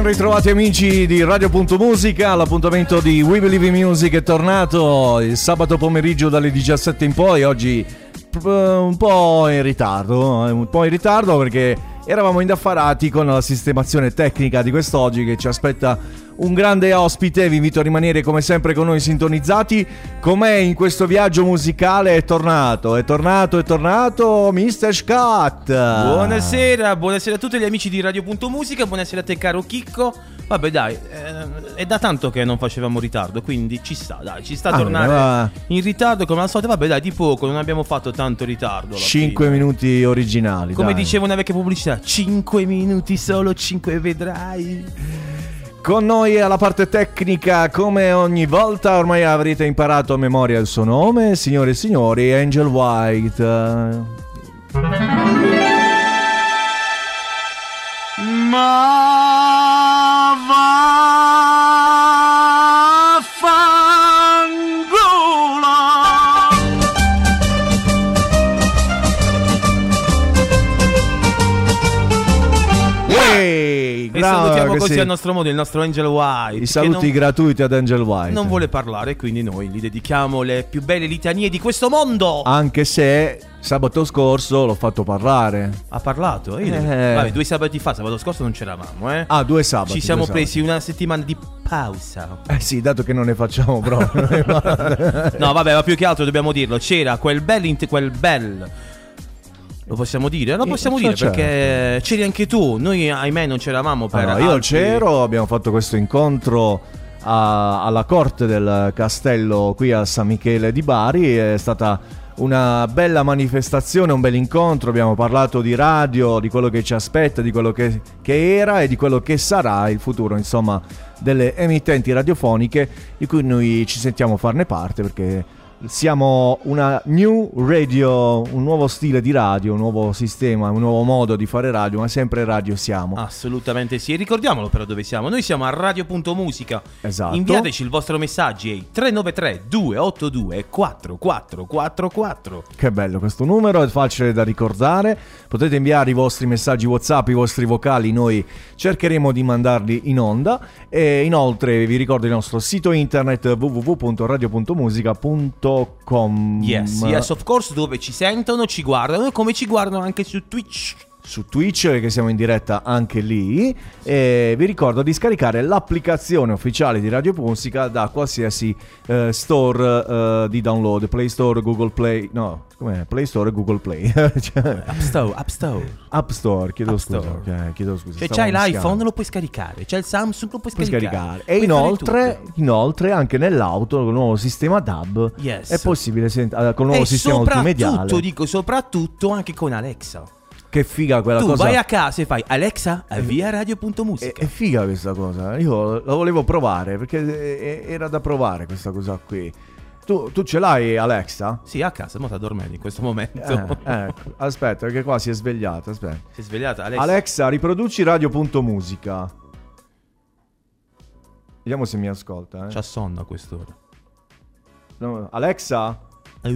Ben ritrovati amici di Radio.musica, l'appuntamento di We Believe in Music è tornato il sabato pomeriggio dalle 17 in poi, oggi eh, un po' in ritardo, eh, un po' in ritardo perché eravamo indaffarati con la sistemazione tecnica di quest'oggi che ci aspetta un grande ospite, vi invito a rimanere come sempre con noi sintonizzati, com'è in questo viaggio musicale è tornato, è tornato, è tornato Mr. Scott. Buonasera, buonasera a tutti gli amici di Radio.musica, buonasera a te caro Chicco. Vabbè dai, eh, è da tanto che non facevamo ritardo, quindi ci sta, dai, ci sta a Ah, tornare in ritardo come al solito. Vabbè dai, di poco, non abbiamo fatto tanto ritardo. alla 5 fine. minuti originali. Come dai. diceva una vecchia pubblicità, 5 minuti solo, 5 vedrai. Con noi alla parte tecnica, come ogni volta, ormai avrete imparato a memoria il suo nome, signore e signori, Angel White. Ma Ehi, E bravo, salutiamo così sì. al nostro modo il nostro Angel White. I saluti non, gratuiti ad Angel White. non vuole parlare, quindi noi gli dedichiamo le più belle litanie di questo mondo. Anche se sabato scorso l'ho fatto parlare. Ha parlato? Eh. Vabbè, due sabati fa, sabato scorso non c'eravamo, eh. Ah, due sabati. Ci siamo due sabati. presi una settimana di pausa. Eh sì, dato che non ne facciamo proprio. No, vabbè, ma più che altro dobbiamo dirlo. C'era quel bel. quel bel. Lo possiamo dire? Lo Eh, possiamo sì, dire certo. perché c'eri anche tu. Noi, ahimè, non c'eravamo per. Allora, io altri- c'ero, abbiamo fatto questo incontro a- alla corte del castello qui a San Michele di Bari, è stata una bella manifestazione, un bel incontro, abbiamo parlato di radio, di quello che ci aspetta, di quello che, che era e di quello che sarà il futuro, insomma, delle emittenti radiofoniche di cui noi ci sentiamo farne parte perché siamo una new radio, un nuovo stile di radio, un nuovo sistema, un nuovo modo di fare radio, ma sempre radio siamo. Assolutamente sì. E ricordiamolo però dove siamo. Noi siamo a radio.musica. Esatto. Inviateci il vostro messaggio ai 393 282 4444. Che bello questo numero, è facile da ricordare. Potete inviare i vostri messaggi WhatsApp, i vostri vocali, noi cercheremo di mandarli in onda. E inoltre vi ricordo il nostro sito internet www.radio.musica.com. Yes, yes, of course, dove ci sentono, ci guardano e come ci guardano anche su Twitch. Su Twitch, che siamo in diretta anche lì. E vi ricordo di scaricare l'applicazione ufficiale di Radio Musica da qualsiasi eh, store eh, di download, Play Store, Google Play. No, com'è? Play Store e Google Play. Cioè, App Store, App Store. App Store, chiedo App scusa. Store. ok, chiedo scusa. Cioè, c'hai l'iPhone, lo puoi scaricare. C'è il Samsung, lo puoi puoi scaricare. scaricare. E Puoi inoltre, inoltre, anche nell'auto con il nuovo sistema DAB Yes. è possibile sent- eh, con il nuovo e sistema soprattutto, multimediale. dico, soprattutto anche con Alexa. Che figa quella tu cosa. vai a casa e fai Alexa, avvia È, radio.musica. è figa questa cosa. Io la volevo provare perché eh, era da provare questa cosa qui. Tu, tu ce l'hai Alexa? Sì, a casa, ma sta dormendo in questo momento. Eh, ecco. Aspetta, perché qua si è svegliata. Aspetta. Si è svegliata Alexa. Alexa, riproduci radio.musica. Vediamo se mi ascolta. Eh. C'ha sonno a quest'ora. No, Alexa? Ah,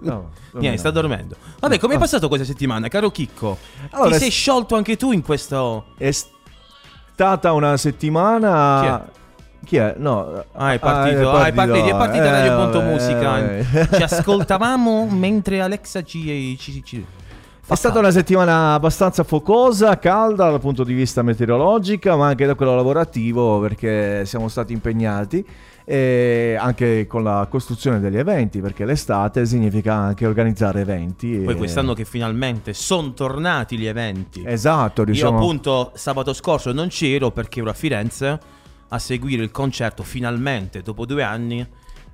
no, Niente, sta dormendo. Vabbè, come è Ah. passato questa settimana, caro Chicco? Allora, Ti sei sciolto anche tu in questo. È stata una settimana. Chi è? No. Ah, è partito. Ah, è partito, è partita eh, Radio Punto vabbè, Musica. Ci ascoltavamo mentre Alexa ci. ci, ci- È stata una settimana abbastanza focosa, calda dal punto di vista meteorologico, ma anche da quello lavorativo perché siamo stati impegnati e anche con la costruzione degli eventi, perché l'estate significa anche organizzare eventi. Poi e- quest'anno che finalmente sono tornati gli eventi. Esatto, Io diciamo... appunto sabato scorso non c'ero perché ero a Firenze a seguire il concerto finalmente dopo due anni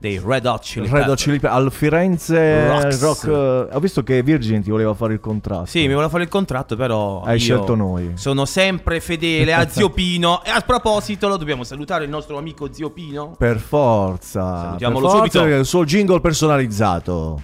dei Red Hot Chili Red Hot. Chili Peppers, al Firenze Rocks. Rock. eh, ho visto che Virgin ti voleva fare il contratto. Sì, mi voleva fare il contratto, però. Hai scelto noi. Sono sempre fedele a Zio Pino. E a proposito, lo dobbiamo salutare il nostro amico Zio Pino. Per forza. Salutiamolo per forza, subito. Il suo jingle personalizzato.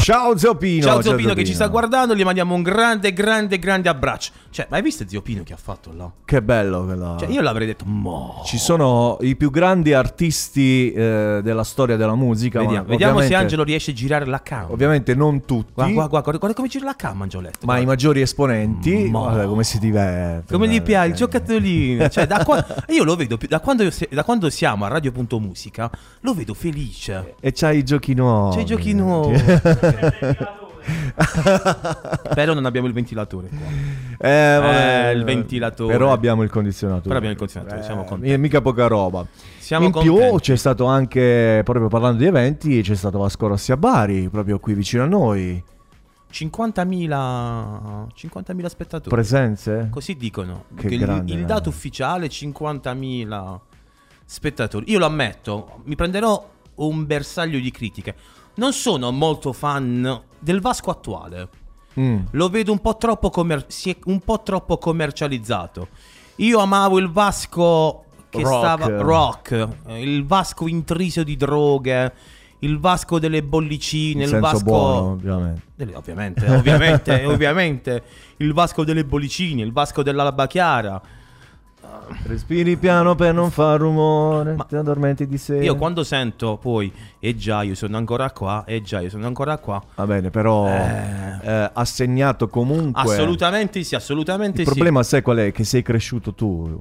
Ciao Zio Pino. Ciao Zio Pino che ci sta guardando, gli mandiamo un grande, grande, grande abbraccio. Cioè, ma hai visto Zio Pino che ha fatto là? Che bello quello. Cioè, io l'avrei detto, mo. Ci sono i più grandi artisti eh, della storia della musica. Vediamo, ma vediamo se Angelo riesce a girare la cam. Ovviamente non tutti, Guarda, guarda, guarda, guarda come gira la cam, Angioletto. ma i guarda. maggiori esponenti. Ma- Guarda come si diverte. Come gli piace il giocattolino. Cioè, da qua- io lo vedo da quando, da quando siamo a Radio.musica, lo vedo felice. E c'hai i giochi nuovi. C'è i giochi nuovi. Però non abbiamo il ventilatore qua. Eh, vabbè. Eh, il ventilatore. Però abbiamo il condizionatore. Però abbiamo il condizionatore, siamo Eh, contenti. Mica poca roba. Siamo In più contenti. c'è stato anche, proprio parlando di eventi, c'è stato Vasco Rossi a Bari, proprio qui vicino a noi. 50.000 50.000 spettatori. Presenze? Così dicono. Che il, grande, il no? dato ufficiale è 50.000 spettatori. Io lo ammetto, mi prenderò un bersaglio di critiche. Non sono molto fan del Vasco attuale. Mm. Lo vedo un po' troppo, commer- si è un po' troppo commercializzato. Io amavo il Vasco che Rock. stava rock, il Vasco intriso di droghe, il Vasco delle bollicine, In il senso Vasco buono, ovviamente. delle- ovviamente, ovviamente, ovviamente il Vasco delle bollicine, il Vasco dell'alba chiara. Respiri piano per non far rumore, Ma- ti addormenti di sera. Io quando sento poi e già io sono ancora qua, e già io sono ancora qua. Va bene, però Eh. eh, ha segnato comunque... Assolutamente sì, assolutamente Il sì. problema sai qual è? Che sei cresciuto tu,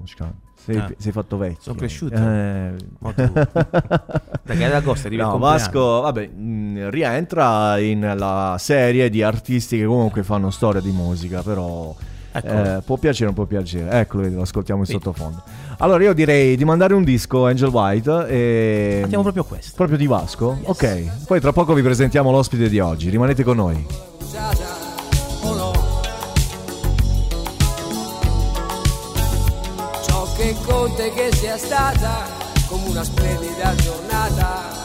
sei, Eh. sei fatto vecchio. Sono cresciuto? Eh. Ma tu. Perché ad agosto arriva il No. Vasco, vabbè, mh, rientra in la serie di artisti che comunque fanno storia di musica, però Eccolo. eh, può piacere o non può piacere. Eccolo, lo ascoltiamo in sottofondo. Allora io direi di mandare un disco Angel White e Andiamo proprio questo. proprio di Vasco. Ok, poi tra poco vi presentiamo l'ospite di oggi. Rimanete con noi. Ciò che conta è che sia stata come una splendida giornata.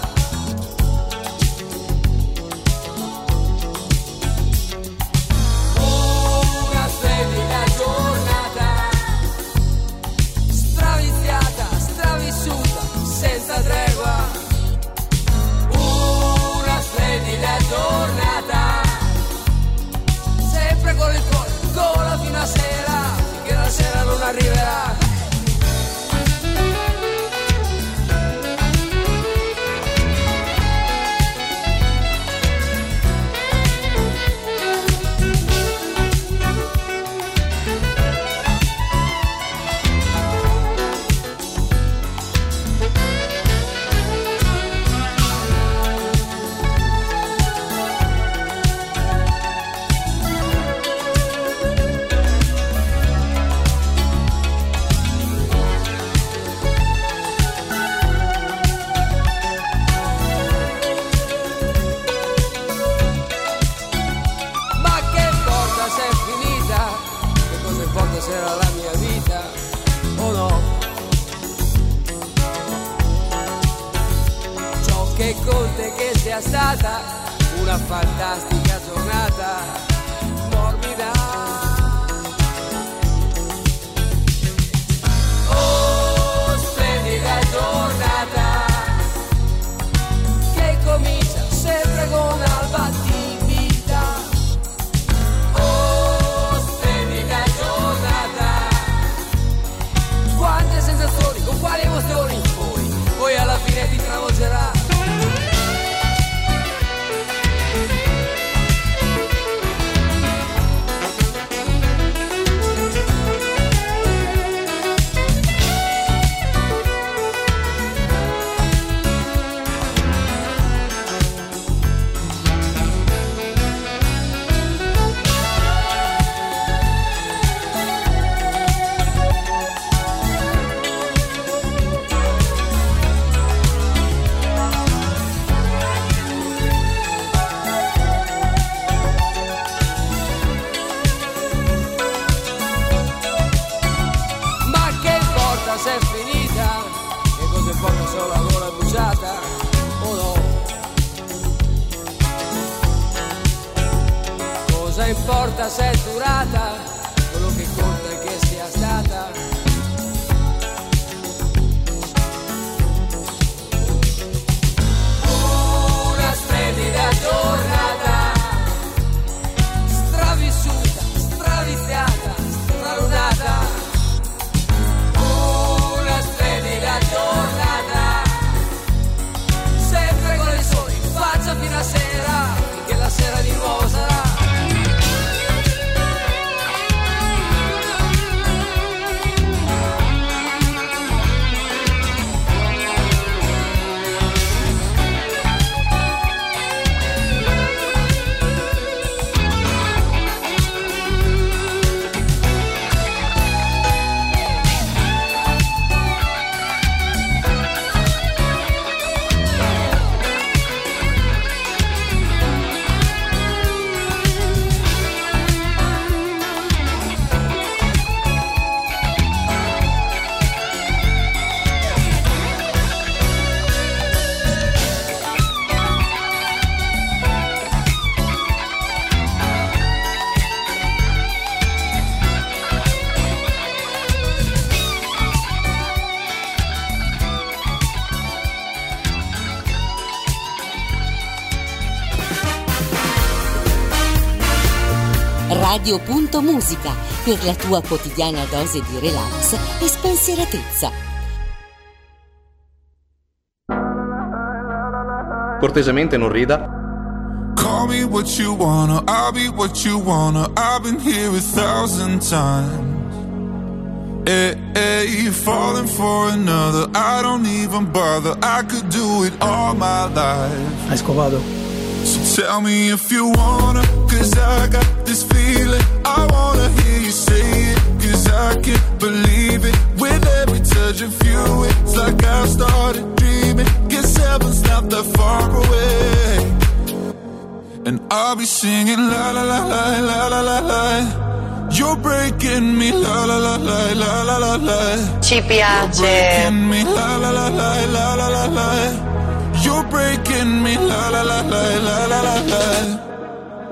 Sia stata una fantastica giornata importa se è durata? Radio.musica per la tua quotidiana dose di relax e spensieratezza. Cortesemente non rida. Call me what you wanna, I'll be what you wanna. I've been here a thousand times. Hey, hey, falling for another. I don't even bother. I could do it all my life. Hai scopato? So tell me if you wanna, cause I got this feeling. I wanna hear you say it, cause I can't believe it. With every touch of you, it's like I started dreaming. Guess heaven's not that far away. And I'll be singing la la la la la la la la. You're breaking me la la la la la la la la. Ci You're breaking me la la la la la la la la. You're breaking me la la la la la la la la.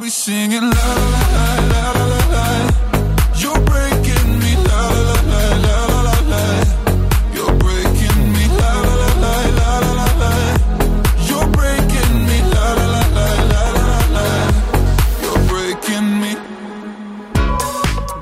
I'll be singing la la la la la la. You're breaking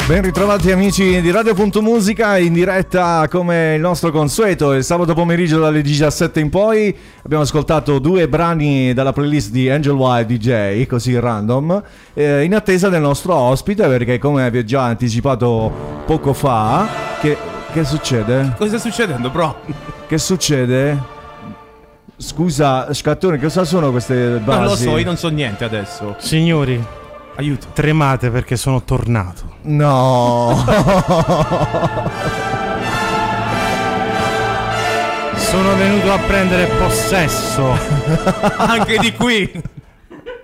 Ben ritrovati amici di Radio.musica in diretta come il nostro consueto il sabato pomeriggio dalle 17 in poi abbiamo ascoltato due brani dalla playlist di Angel Wild DJ così random eh, in attesa del nostro ospite perché come vi ho già anticipato poco fa che, che succede? Cosa sta succedendo, bro? Che succede? Scusa Scattone cosa sono queste basi? Non lo so, io non so niente adesso. Signori, Aiuto. Tremate perché sono tornato. No. Sono venuto a prendere possesso. Anche di qui.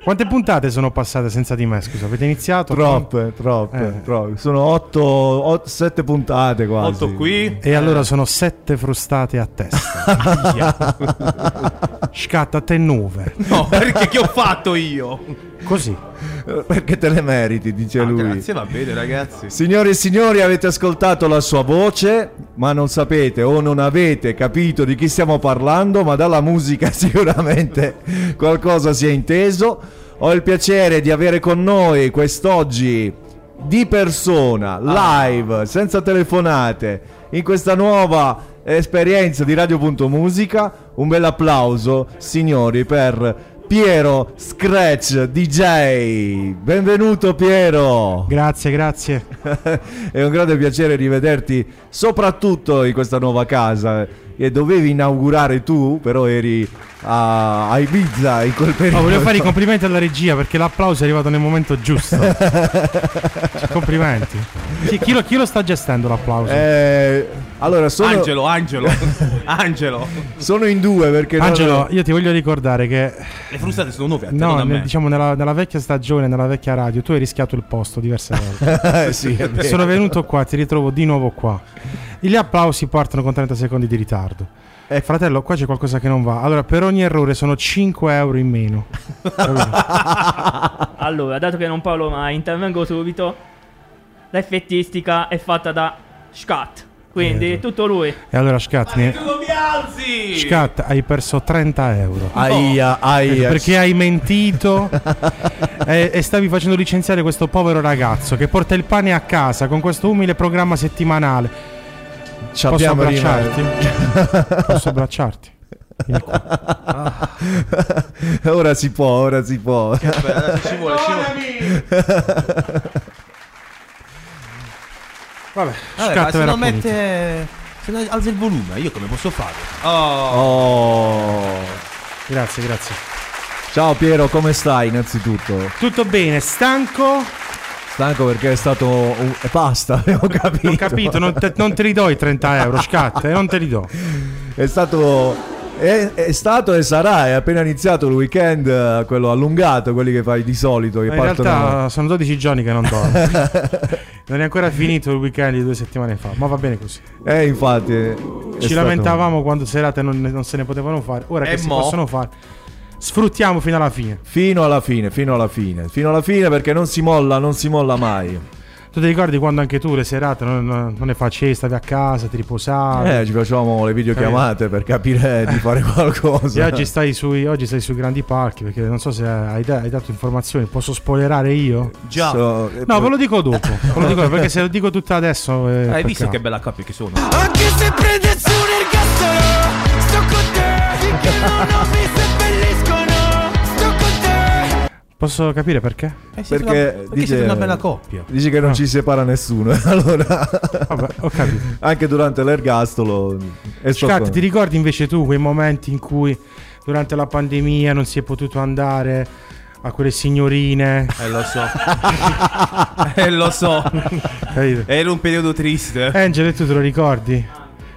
Quante puntate sono passate senza di me? Scusa, avete iniziato? troppe, troppe, Eh. troppe. Sono 8, 7 puntate quasi. 8 qui. E allora sono sette frustate a testa. Scatta a te nove. No, perché che ho fatto io? Così. Perché te le meriti, dice Ah, lui. grazie, va bene, ragazzi. Signore e signori, avete ascoltato la sua voce, ma non sapete o non avete capito di chi stiamo parlando, ma dalla musica sicuramente qualcosa si è inteso. Ho il piacere di avere con noi quest'oggi di persona, live, senza telefonate, in questa nuova esperienza di Radio.musica. Un bel applauso, signori, per Piero Scratch DJ. Benvenuto Piero. Grazie, grazie. È un grande piacere rivederti, soprattutto in questa nuova casa che dovevi inaugurare tu, però eri a, a Ibiza in quel periodo. Oh, voglio fare i complimenti alla regia perché l'applauso è arrivato nel momento giusto. Complimenti. Chi, chi lo, chi lo sta gestendo l'applauso? Eh, allora, sono, Angelo, Angelo. Angelo. sono in due perché non- Angelo, io ti voglio ricordare che Le frustate sono nuove a te, no, non me. diciamo nella, nella vecchia stagione, nella vecchia radio, tu hai rischiato il posto diverse volte. Eh, sì. Sono venuto qua, ti ritrovo di nuovo qua. Gli applausi partono con 30 secondi di ritardo. Eh. Fratello, qua c'è qualcosa che non va. Allora, per ogni errore sono 5 euro in meno. Allora, dato che non parlo mai, intervengo subito. L'effettistica è fatta da Scat. Quindi Eh, tutto lui. e allora, Scat, ne-! Scat, hai perso 30 euro. Aia, aia. Perché hai mentito e, e stavi facendo licenziare questo povero ragazzo che porta il pane a casa con questo umile programma settimanale. Ci Posso abbracciarti? Posso abbracciarti? Qua. ora si può, ora si può. Aspetta, adesso ci vuole, ci vuole. Vabbè, Vabbè, ma se non punito. mette... Se non alza il volume, io come posso fare? Oh. Oh. Grazie, grazie. Ciao Piero, come stai innanzitutto? Tutto bene, stanco? Stanco perché è stato un... e basta, abbiamo capito. Ho capito, non te, non te li do i 30 euro, Scat, eh, non te li do. È stato è, è stato e sarà, è appena iniziato il weekend, quello allungato, quelli che fai di solito, che in partono realtà sono 12 giorni che non dormo. non è ancora finito il weekend di due settimane fa, ma va bene così. Eh, infatti. Ci stato- lamentavamo quando serate non, non se ne potevano fare, ora E che si mo? possono fare, sfruttiamo fino alla fine. Fino alla fine, fino alla fine, fino alla fine perché non si molla, non si molla mai. Tu ti ricordi quando anche tu le serate non, non ne facevi, stavi a casa, ti riposavi. Eh, ci facevamo le videochiamate per capire di fare qualcosa. E oggi stai, sui, oggi stai sui grandi palchi perché non so se hai, hai dato informazioni, posso spoilerare io? Già. So- No, ve lo dico dopo. ve lo dico perché se lo dico tutto adesso. eh, Hai per visto caso. che bella coppia che sono? Anche se prende su un ergastolo Sto con te Finché non ho visto Posso capire perché? Eh sì, Perché siete una- perché dice- siete una bella coppia. Dici che non Ah. ci separa nessuno. allora, Vabbè, ho capito. anche durante l'ergastolo. Scat, ti ricordi invece tu quei momenti in cui durante la pandemia non si è potuto andare a quelle signorine? Eh lo so. eh lo so. Era un periodo triste. Angelo, tu te lo ricordi?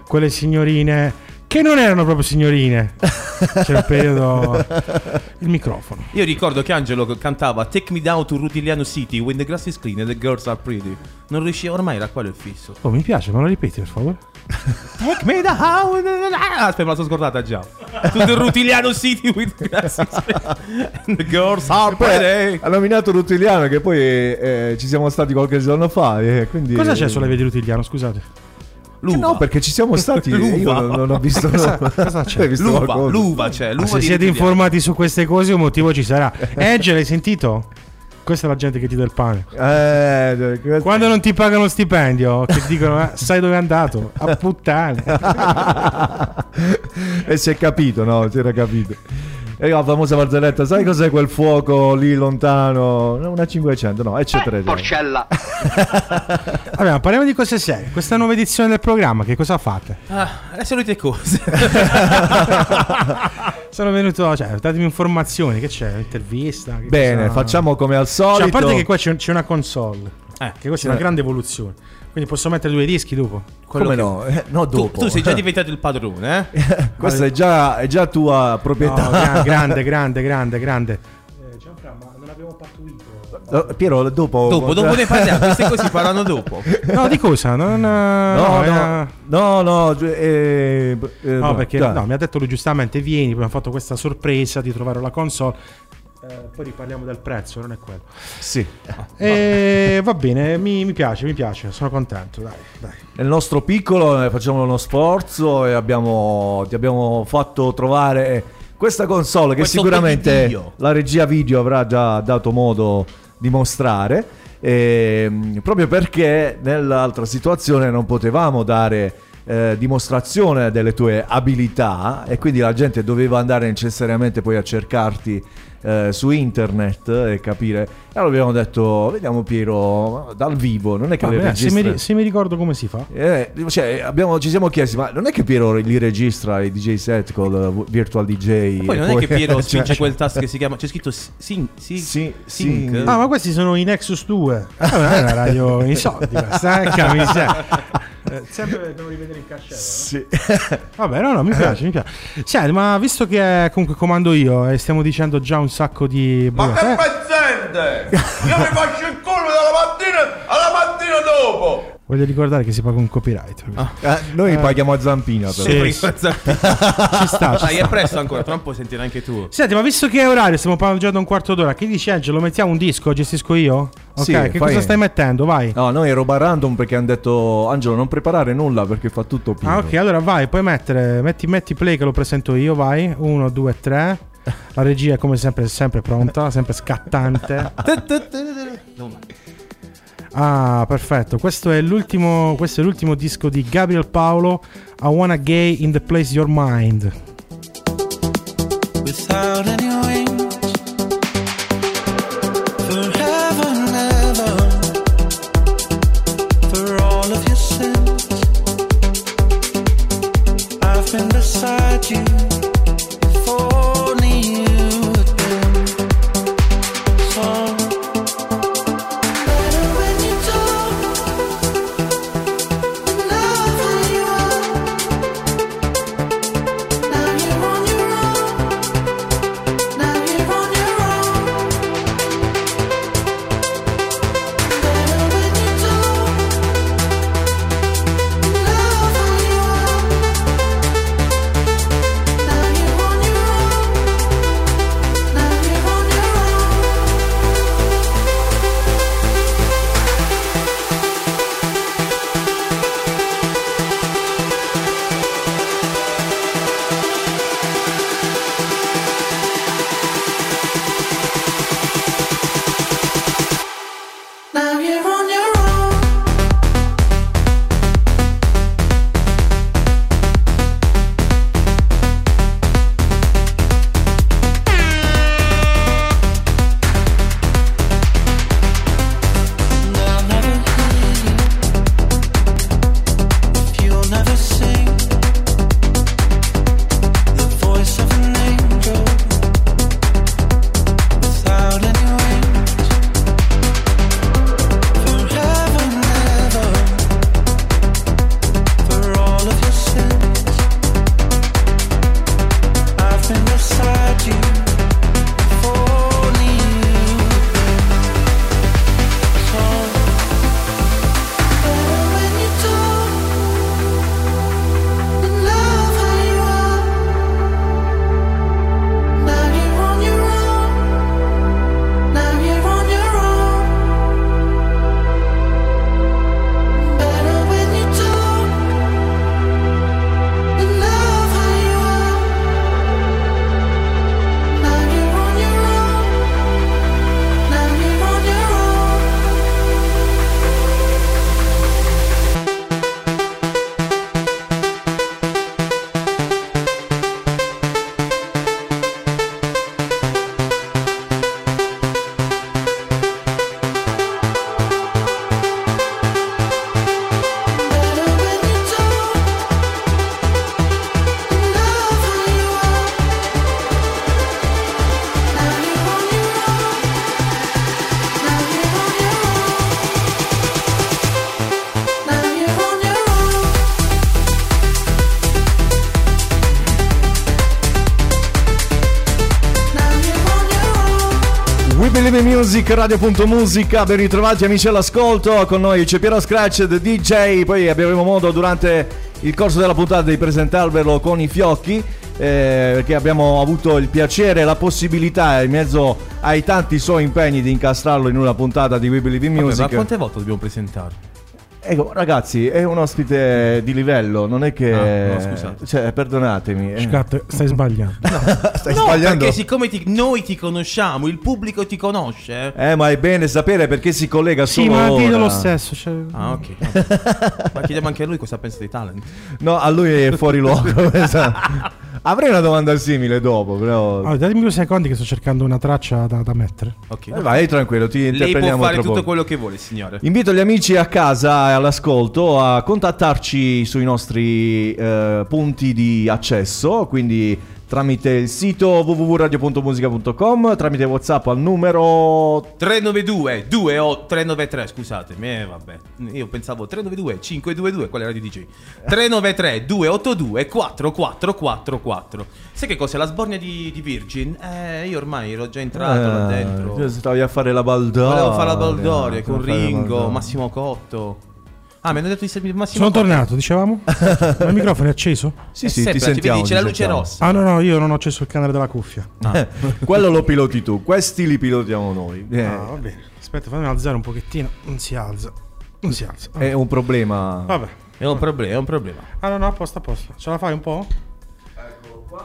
Quelle signorine che non erano proprio signorine. C'era un periodo. Il microfono. Io ricordo che Angelo cantava Take me down to Rutiliano City when the grass is clean and the girls are pretty. Non riusciva ormai, era quello il fisso. Oh, mi piace, me lo ripeti per favore? Take me down. Ah, aspetta, me la sono scordata già. To the Rutiliano City with the grass is clean and the girls are pretty. ha nominato Rutiliano che poi eh, ci siamo stati qualche giorno fa. eh, quindi, Cosa c'è sulla via di Rutigliano? Scusate. Eh No, perché ci siamo stati. L'uva. Io non, non ho visto. Cosa- cosa c'è? Visto L'uva, qualcosa? l'uva c'è. L'uva se siete informati su queste cose, un motivo ci sarà. Angelo, hai sentito? Questa è la gente che ti dà il pane. Eh, questo- Quando non ti pagano lo stipendio, che ti dicono, "Eh, sai dove è andato? A puttane. e si è capito, no? Si era capito. E la famosa barzelletta, sai cos'è quel fuoco lì lontano? Una 500, no, eccetera. eccetera. Porcella. Vabbè, ma parliamo di cose serie. Questa nuova edizione del programma, che cosa fate? Ah, le solite cose. Sono venuto, cioè, datemi informazioni, che c'è? Intervista? Che Bene, cosa- facciamo come al Cioè, solito. a parte che qua c'è, c'è una console, Eh, che questa è una grande evoluzione. Quindi posso mettere due dischi dopo. quello Come che- no? Eh, no, Tu, dopo. tu sei già diventato il padrone, eh? Questa è già, è già tua proprietà. No, gra- grande, grande, grande, grande. Eh, Gianfra, ma non abbiamo pattuito. Piero, dopo. Dopo, dopo ne parliamo, queste cose si parlano dopo. No, di cosa? Non, No, no, no, no, no, gi- eh, eh, No, perché no, mi ha detto lui giustamente: vieni, poi abbiamo fatto questa sorpresa di trovare la console. Eh, poi riparliamo del prezzo, non è quello. Sì. E va bene, mi, mi piace, mi piace, sono contento. Dai, dai. Nel nostro piccolo eh, facciamo uno sforzo e abbiamo, ti abbiamo fatto trovare questa console che Questo sicuramente la regia video avrà già dato modo di mostrare. ehm, proprio perché nell'altra situazione non potevamo dare eh, dimostrazione delle tue abilità e quindi la gente doveva andare necessariamente poi a cercarti eh, su internet e capire. E allora abbiamo detto, vediamo Piero dal vivo, non è che le Vabbè, se, registra. mi, se mi ricordo come si fa. Eh, cioè, abbiamo- ci siamo chiesti, ma non è che Piero li registra i DJ set con Virtual DJ? Poi e non è che Piero cioè- spinge quel tasto che si chiama. C'è scritto Sync. Sì, Sync. sì. Ah, ma questi sono i Nexus 2. Ah, non è una radio in soldi questa, eh. Eh, Sempre devo rivedere il cascello. eh. Sì. Vabbè, no, no, mi piace, mi piace. Senti, ma visto che comunque comando io e stiamo dicendo già un sacco di. Ma che Eh, pezzente! Io mi faccio il culo dalla mattina alla mattina dopo! Voglio ricordare che si paga un copyright. Eh, noi Eh. paghiamo a Zampina. però. Sì, Sì, sì. Ci sta, ci Dai, sta. è presto ancora, tra un po' sentirai anche tu. Senti, ma visto che è orario, stiamo parlando già da un quarto d'ora. Che dici, Angelo? Mettiamo un disco? Gestisco io? Ok, Sì, che fai- cosa stai mettendo? Vai. No, noi è roba random perché hanno detto Angelo non preparare nulla perché fa tutto Piero. Ah, ok, allora vai, puoi mettere. Metti, metti play che lo presento io, vai. Uno, due, tre. La regia è come sempre, sempre pronta, sempre scattante. Ah, perfetto. Questo è l'ultimo, questo è l'ultimo disco di Gabriel Paolo. I wanna gay in the place your mind. without any Music, Radio.musica, ben ritrovati amici all'ascolto, con noi c'è Piero Scratch, the DJ, poi avremo modo durante il corso della puntata di presentarvelo con i fiocchi, eh, perché abbiamo avuto il piacere e la possibilità, in mezzo ai tanti suoi impegni, di incastrarlo in una puntata di We Believe in Vabbè, Music. ma quante volte dobbiamo presentare? Ecco, ragazzi, è un ospite di livello, non è che... Ah, no, scusate. Cioè, perdonatemi. eh. Scat, stai sbagliando. Stai no, sbagliando. perché siccome ti- noi ti conosciamo, il pubblico ti conosce. Eh, ma è bene sapere perché si collega Sì, solo ma dillo ora. lo stesso. cioè- Ah, ok. vabbè. ma chiediamo anche a lui cosa pensa dei talent. No, a lui è fuori luogo. esatto. Avrei una domanda simile dopo, però... Allora, datemi due secondi che sto cercando una traccia da, da mettere. Ok. Eh, vai tranquillo, ti Lei può fare tutto poco. quello che vuole, signore. Invito gli amici a casa e all'ascolto a contattarci sui nostri eh, punti di accesso, quindi tramite il sito www.radio.musica.com, tramite WhatsApp al numero 392 28 393 scusatemi eh, vabbè io pensavo 392 522 qual era di DJ 393 282 4444 sai che cos'è? La sbornia di, di Virgin? Eh io ormai ero già entrato là Eh, dentro. Stavi a fare la baldoria. volevo fare la Baldoria con Ringo baldoria. Massimo Cotto ah mi hanno detto di seguire Massimo Sono Cotto tornato, dicevamo? Ma il microfono è acceso? Sì, sì, ti vedi, sentiamo. c'è ti la luce sentiamo. rossa Ah no, no, io non ho acceso il canale della cuffia. Eh, Quello lo piloti tu, questi li pilotiamo noi. Eh, Ah, va bene. Aspetta, fammi alzare un pochettino. Non si alza. Non si alza. Ah, È un problema. Vabbè. è un problema è un problema Ah no, no, a posto, a posto. Ce la fai un po'?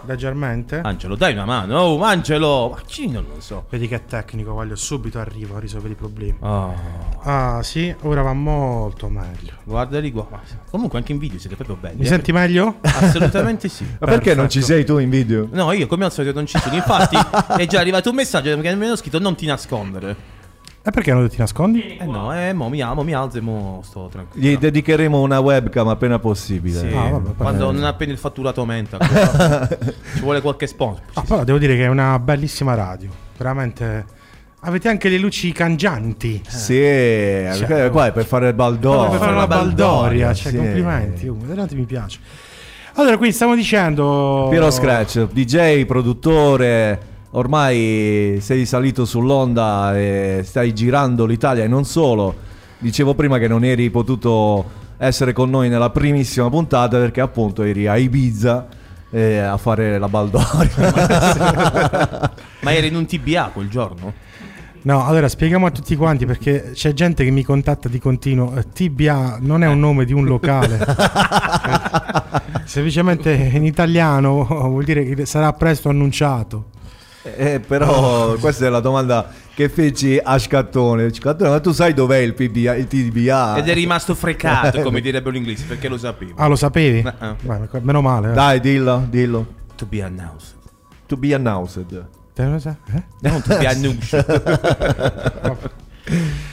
Leggermente. Angelo dai una mano oh Angelo ma chi non lo so Vedi che è tecnico, voglio subito arrivo a risolvere i problemi. oh, Ah, sì, ora va molto meglio. guarda lì qua comunque anche in video siete proprio belli Mi eh. senti meglio? Assolutamente sì. Ma perché non ci sei tu in video? No, io come al solito non ci sono. Infatti, è già arrivato un messaggio che mi hanno scritto non ti nascondere. E perché non ti nascondi? Eh no, eh, mo mi, mo mi alzo e mo sto tranquillo. Gli dedicheremo una webcam appena possibile. Sì, Ah, vabbè, quando non appena il fatturato aumenta. ci vuole qualche sponsor. Ah, però devo dire che è una bellissima radio. Veramente. Avete anche le luci cangianti. Sì, perché qua è per fare il baldoria. per fare la baldoria, cioè sì. complimenti. uh, veramente mi piace. Allora, quindi stiamo dicendo. Piero Scratch, DJ, produttore, ormai sei salito sull'onda e stai girando l'Italia e non solo. Dicevo prima che non eri potuto essere con noi nella primissima puntata perché appunto eri a Ibiza eh, a fare la baldoria. Ma eri in un TBA quel giorno? No, allora spieghiamo a tutti quanti perché c'è gente che mi contatta di continuo. Eh, TBA non è un nome di un locale. Semplicemente in italiano vuol dire che sarà presto annunciato. Eh, però questa è la domanda che feci a Scattone. Scattone, ma tu sai dov'è il, PBA, il TBA? Ed è rimasto frecato, come direbbero gli inglesi, perché lo sapevo. Ah, lo sapevi? Eh, eh. Beh, meno male. eh. Dai, dillo, dillo. To be announced. To be announced. Te lo sai? Eh? Non to be announced.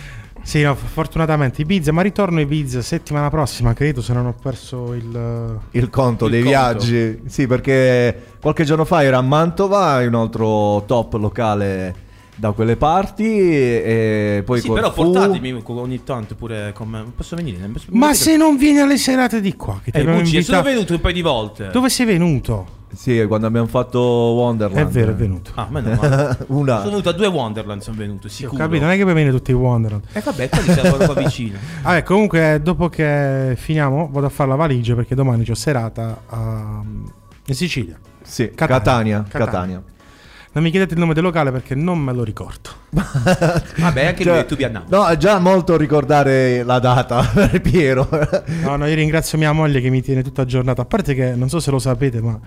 Sì, no, fortunatamente Ibiza, ma ritorno Ibiza settimana prossima, credo, se non ho perso il... Il conto Il dei conto. viaggi. Sì, perché qualche giorno fa era a Mantova, in un altro top locale da quelle parti. E poi sì, però portatemi ogni tanto pure con me. Posso venire? Posso- Ma se non vieni alle serate di qua, che ti Eh, bugie, sono invitato... venuto un paio di volte. Dove sei venuto? Sì, quando abbiamo fatto Wonderland. È vero, è venuto. Ah, ma no, ma- Una. Sono venuto a due Wonderland, sono venuto, Sì, ho sicuro. capito, non è che puoi venire tutti i Wonderland. E vabbè, quelli siamo qua vicino. Vabbè, comunque, dopo che finiamo, vado a fare la valigia perché domani c'ho serata a- in Sicilia. Sì, Catania. Catania. Catania. Non mi chiedete il nome del locale perché non me lo ricordo. Vabbè, anche Cioè, lui be announced. No, è già molto ricordare la data per Piero. No, no, io ringrazio mia moglie che mi tiene tutta aggiornata. A parte che non so se lo sapete, ma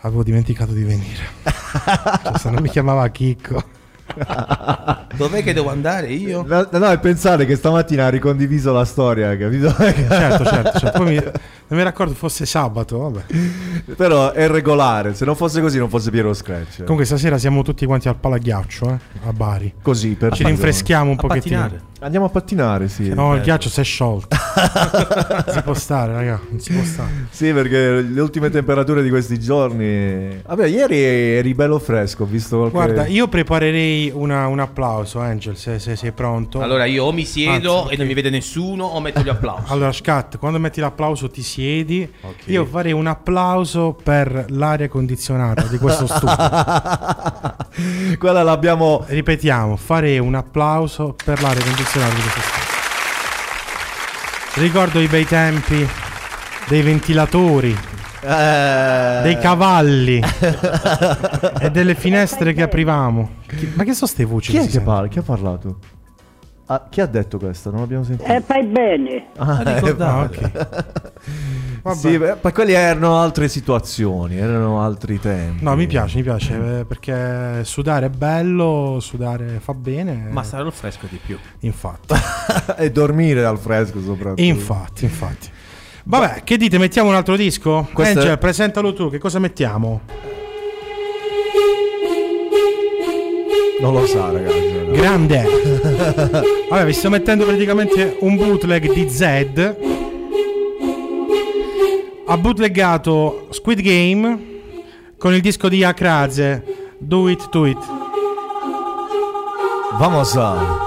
avevo dimenticato di venire. Cioè, se non mi chiamava Chicco. Dov'è che devo andare io? No, no, è pensare che stamattina ha ricondiviso la storia, capito? Certo, certo, certo. Poi mi, non mi raccordo fosse sabato, vabbè. Però è regolare, se non fosse così non fosse Piero Scratch. Comunque stasera siamo tutti quanti al palaghiaccio, eh, a Bari. Così, per Ci rinfreschiamo un A pochettino. pattinare. Andiamo a pattinare, sì. No, il ghiaccio si è sciolto. non si può stare, raga. Non si può stare. Sì, perché le ultime temperature di questi giorni. Vabbè, ieri eri bello fresco, ho visto qualche. Guarda, io preparerei una- un applauso, Angel, se, se sei pronto. Allora io o mi siedo Anzi, e non mi vede nessuno o metto gli applausi. Allora, Scat, quando metti l'applauso ti siedi. Ok. Io farei un applauso per l'aria condizionata di questo studio. Quella l'abbiamo. Ripetiamo, farei un applauso per l'aria condizionata di questo. Ricordo i bei tempi dei ventilatori, Eh. dei cavalli e delle finestre che aprivamo. Ma che sono ste voci? Chi, che è che, parla? Chi ha parlato? Ah, chi ha detto questo? Non l'abbiamo sentito. E fai bene. Ah, eh, ricordate. Vabbè. Sì, ma quelli erano altre situazioni, erano altri tempi. No, mi piace, mi piace eh, perché sudare è bello, sudare fa bene. Ma sarà il fresco di più. Infatti. e dormire al fresco soprattutto. Infatti, infatti. Vabbè, che dite? Mettiamo un altro disco? Questo Angel, è- presentalo tu, che cosa mettiamo? Non lo sa, ragazzi. Grande. Vabbè, vi sto mettendo praticamente un bootleg di Zed. Ha bootleggato Squid Game con il disco di Akraze. Do it to it. Vamos a.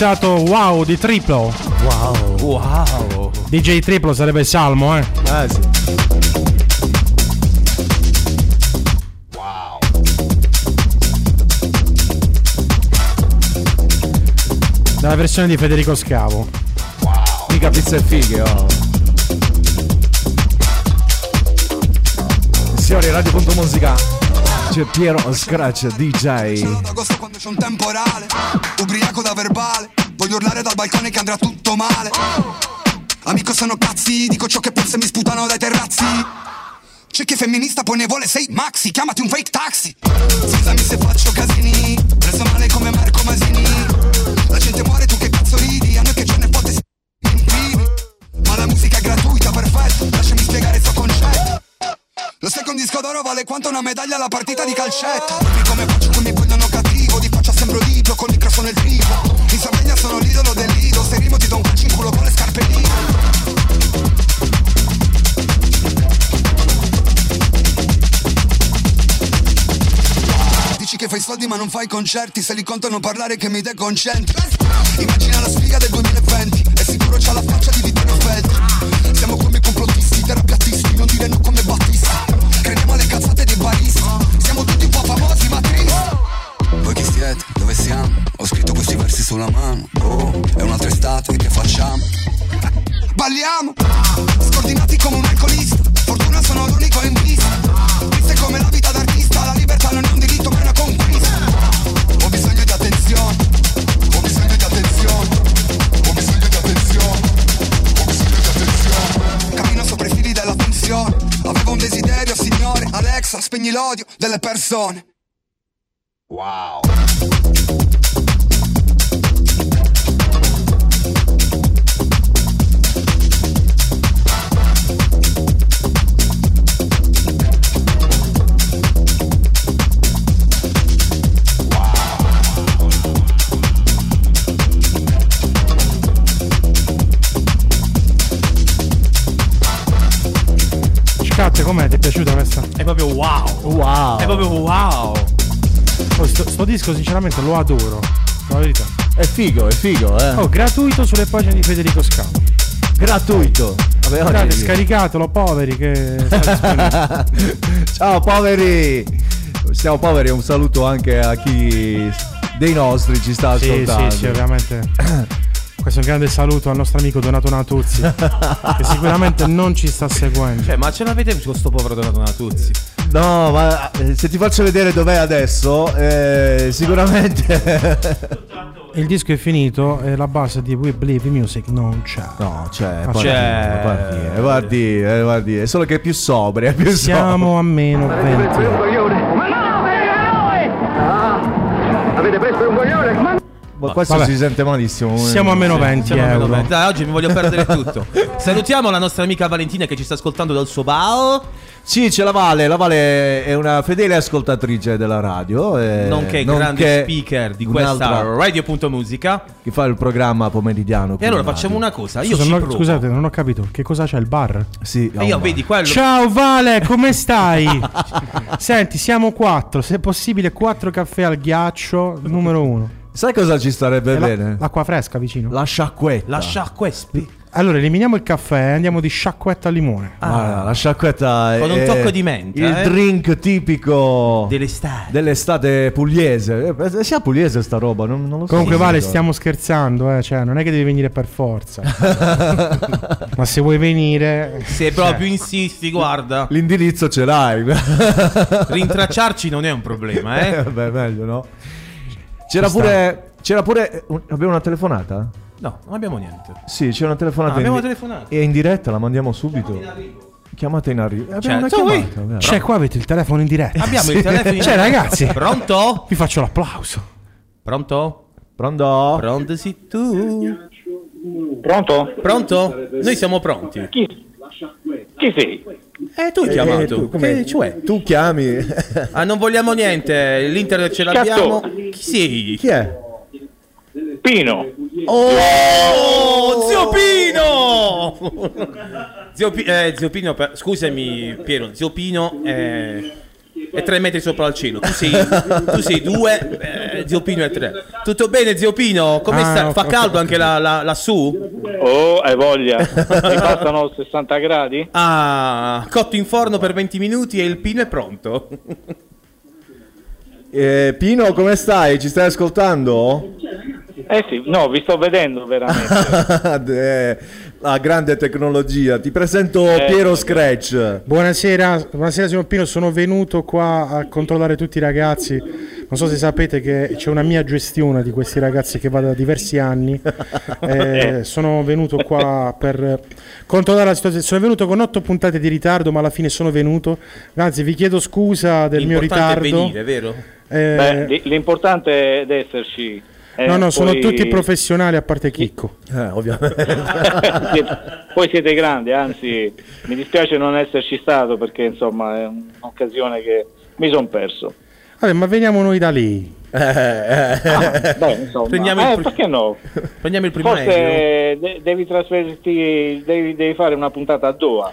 mixato Wow di Triplo. Wow. Wow. DJ Triplo sarebbe Salmo, eh. Eh sì. Dalla versione di Federico Scavo. Mica pizza e fighe, oh. Signori, Radio.musica. C'è Piero Scratch DJ. Agosto quando c'è un temporale. Ubriaco da verbale. Voglio urlare dal balcone che andrà tutto male. Amico sono cazzi Dico ciò che penso e mi sputano dai terrazzi. C'è chi è femminista poi ne vuole sei maxi. Chiamati un fake taxi. Scusami se faccio casini d'oro vale quanto una medaglia alla partita di calcetto. Dimmi come faccio che mi vogliono cattivo Di faccia sembro libro col microfono nel tripo In Sardegna sono l'idolo del lido Se rimo ti do un calcio in culo con le scarpe lì. Dici che fai soldi ma non fai concerti Se li conto non parlare che mi deconcentri. Immagina la sfiga del 2020 E sicuro c'ha la faccia di Vittorio Feltri Balliamo Scordinati come un alcolista. Fortuna sono l'unico in pista. Triste come la vita d'artista La libertà non è un diritto ma una conquista. Ho bisogno di attenzione. Ho bisogno di attenzione. Ho bisogno di attenzione. Ho bisogno di attenzione. Cammino sopra i fili della tensione. Avevo un desiderio signore. Alexa spegni l'odio delle persone. Wow com'è? Ti è piaciuta questa? È proprio wow. Wow. È proprio wow. Oh, sto, sto disco sinceramente lo adoro. La verità. È figo, è figo, eh. Oh, gratuito sulle pagine di Federico Scavo. Gratuito. Vabbè, Guardate, scaricatelo, poveri che Ciao poveri. Siamo poveri, un saluto anche a chi dei nostri ci sta Sì, ascoltando. sì, sì, ovviamente. Questo è un grande saluto al nostro amico Donato Natuzzi, che sicuramente non ci sta seguendo. Cioè, ma ce l'avete con sto povero Donato Natuzzi? No, ma eh, se ti faccio vedere dov'è adesso, eh, sicuramente. Il disco è finito e la base di We Believe in Music non c'è. No, c'è. Ah, guardi, c'è. guardi, guardi, eh, guardi, è solo che è più sobria, è più Siamo a meno 20. Questo Vabbè. si sente malissimo. Siamo a meno 20 Siamo a meno euro. 20. Dai, oggi mi voglio perdere tutto. Salutiamo la nostra amica Valentina che ci sta ascoltando dal suo bar. Sì, c'è la Vale. La Vale è una fedele ascoltatrice della radio. eh, nonché grande speaker di questa radio.musica. Che fa il programma pomeridiano. E allora facciamo radio. una cosa. Io Scusa, ci non ho- provo. scusate, non ho capito. Che cosa c'è il bar? Sì, E io vedi quello. Ciao Vale, come stai? Senti, siamo quattro. Se possibile, quattro caffè al ghiaccio, numero uno. Sai cosa ci starebbe la- bene? l'acqua fresca vicino. La sciacquetta. La sciacquespi. Allora, eliminiamo il caffè e andiamo di sciacquetta al limone. Guarda, la sciacquetta è Con un tocco di menta, Il eh? drink tipico Dell'estate. dell'estate pugliese. Eh, Sia pugliese sta roba, non, non lo so. Comunque, Sì, Vale, stiamo scherzando, eh. Cioè, non è che devi venire per forza. Ma se vuoi venire. Se proprio insisti, guarda. L'indirizzo ce l'hai. Rintracciarci non è un problema, Eh, eh. vabbè, meglio, no? C'era Ci sta. pure. C'era pure. un- Abbiamo una telefonata? No, non abbiamo niente. Sì, c'è una telefonata. Ah, abbiamo in, una telefonata. E in diretta la mandiamo subito. Chiamata in arrivo. Abbiamo Cioè, una ciao, chiamata. Cioè, qua avete il telefono in diretta. Abbiamo Sì. il telefono in Cioè, diretta. ragazzi. Pronto? Vi faccio l'applauso. Pronto? Pronto? Pronto sì tu? Pronto? Pronto? Noi siamo pronti. Chi? Chi sei? Eh, tu hai Eh, chiamato. eh, tu, come- Che cioè? Tu chiami. Ah, non vogliamo niente. L'internet ce l'abbiamo. Chi sei? Chi è? Pino. Oh, zio Pino! zio, Pi- eh, zio Pino, per- scusami Piero, zio Pino è, è tre metri sopra il cielo. Tu sei, tu sei due, eh, zio Pino è tre. Tutto bene, zio Pino? Come Ah, sta? Fa caldo anche là, là- lassù? Oh, hai voglia. Mi passano 60 gradi? Ah, cotto in forno per 20 minuti e il Pino è pronto. Eh, Pino, come stai? Ci stai ascoltando? Eh sì, no, vi sto vedendo veramente. Eh, La grande tecnologia. Ti presento Eh. Piero Scratch. Buonasera, buonasera signor Pino, sono venuto qua a controllare tutti i ragazzi Non so se sapete che c'è una mia gestione di questi ragazzi che va da diversi anni. Eh, sono venuto qua per controllare la situazione. Sono venuto con otto puntate di ritardo, ma alla fine sono venuto. Anzi, vi chiedo scusa del mio L'importante è ritardo. venire, vero? Eh, Beh, l'importante è esserci. Eh, no, no, sono poi- tutti professionali a parte Chicco. Eh, ovviamente. Siete- poi siete grandi, anzi mi dispiace non esserci stato perché insomma è un'occasione che mi sono perso. Vabbè, ma veniamo noi da lei. Ah, beh, insomma, Prendiamo il eh, pri- perché no? Prendiamo il primo aereo. Forse de- devi trasferirti, devi, devi fare una puntata a Doha.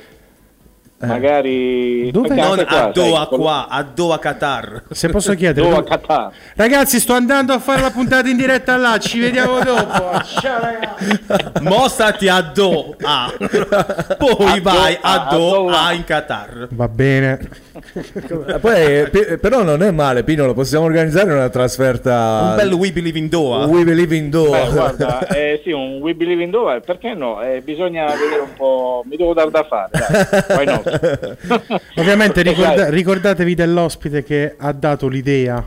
Magari perché Non qua, a Doha sai, qua, a Doha Qatar. Se posso chiedere, Doha dove- Qatar. ragazzi, sto andando a fare la puntata in diretta là. Ci vediamo dopo. Ciao, ragazzi. Mostati a Doha. Poi A vai Doha, a Doha in Qatar. Va bene. Eh, Poi, eh, però non è male, Pino, lo possiamo organizzare una trasferta. Un bel We Believe in Doha. We believe in Doha. Beh, guarda, eh, sì, un We Believe in Doha, perché no? Eh, bisogna vedere un po', mi devo dar da fare, dai. Why not? Ovviamente ricorda- ricordatevi dell'ospite che ha dato l'idea.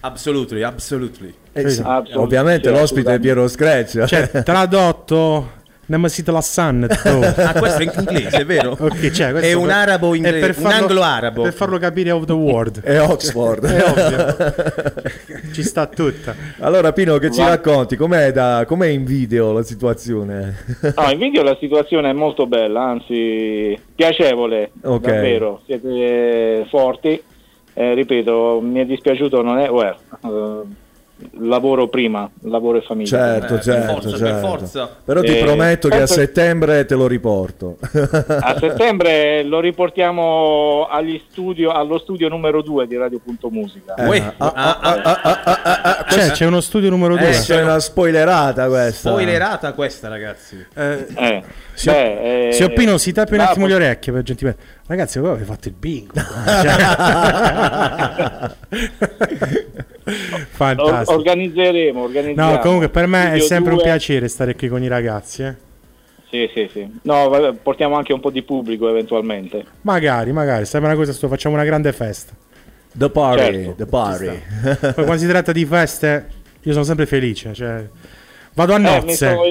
Absolutely, absolutely. Eh sì, Ovviamente sì, l'ospite è Piero Screccia. Cioè, tradotto. Nemasita la Sun. Ah, questo è in inglese, è vero? Ok, cioè, È un per- arabo inglese, per un farlo- anglo-arabo. Per farlo capire of the world. È Oxford. È ovvio. Ci sta tutta. Allora, Pino, che ci Va- racconti? Com'è, da- com'è in video la situazione? No, in video la situazione è molto bella, anzi piacevole, Ok. davvero, siete forti. Eh, ripeto, mi è dispiaciuto, non è... well, eh, lavoro prima, lavoro e famiglia. Certo, per certo, forza, per certo. forza. Però ti Eh, prometto che a settembre te lo riporto. A settembre lo riportiamo agli studio, allo studio numero 2 di Radio Punto Musica. Eh, ah, ah, ah, ah, ah, ah, ah, Cioè, c'è uno studio numero 2. eh, c'è una spoilerata questa. Spoilerata questa, ragazzi. Eh, Signor- beh, eh, Signor Pino, si tappi un ah, attimo le orecchie per gentilmente. Ragazzi, voi avete fatto il bingo. or- Fantastico. organizzeremo, organizziamo. No, comunque per me è Studio sempre un due. piacere stare qui con i ragazzi. eh. Sì, sì, sì. No, portiamo anche un po' di pubblico eventualmente. Magari, magari, sembra una cosa, sto, facciamo una grande festa. The party, Certo. the party. Poi quando si tratta di feste, io sono sempre felice. Cioè, vado a Eh, mi, nozze. sto,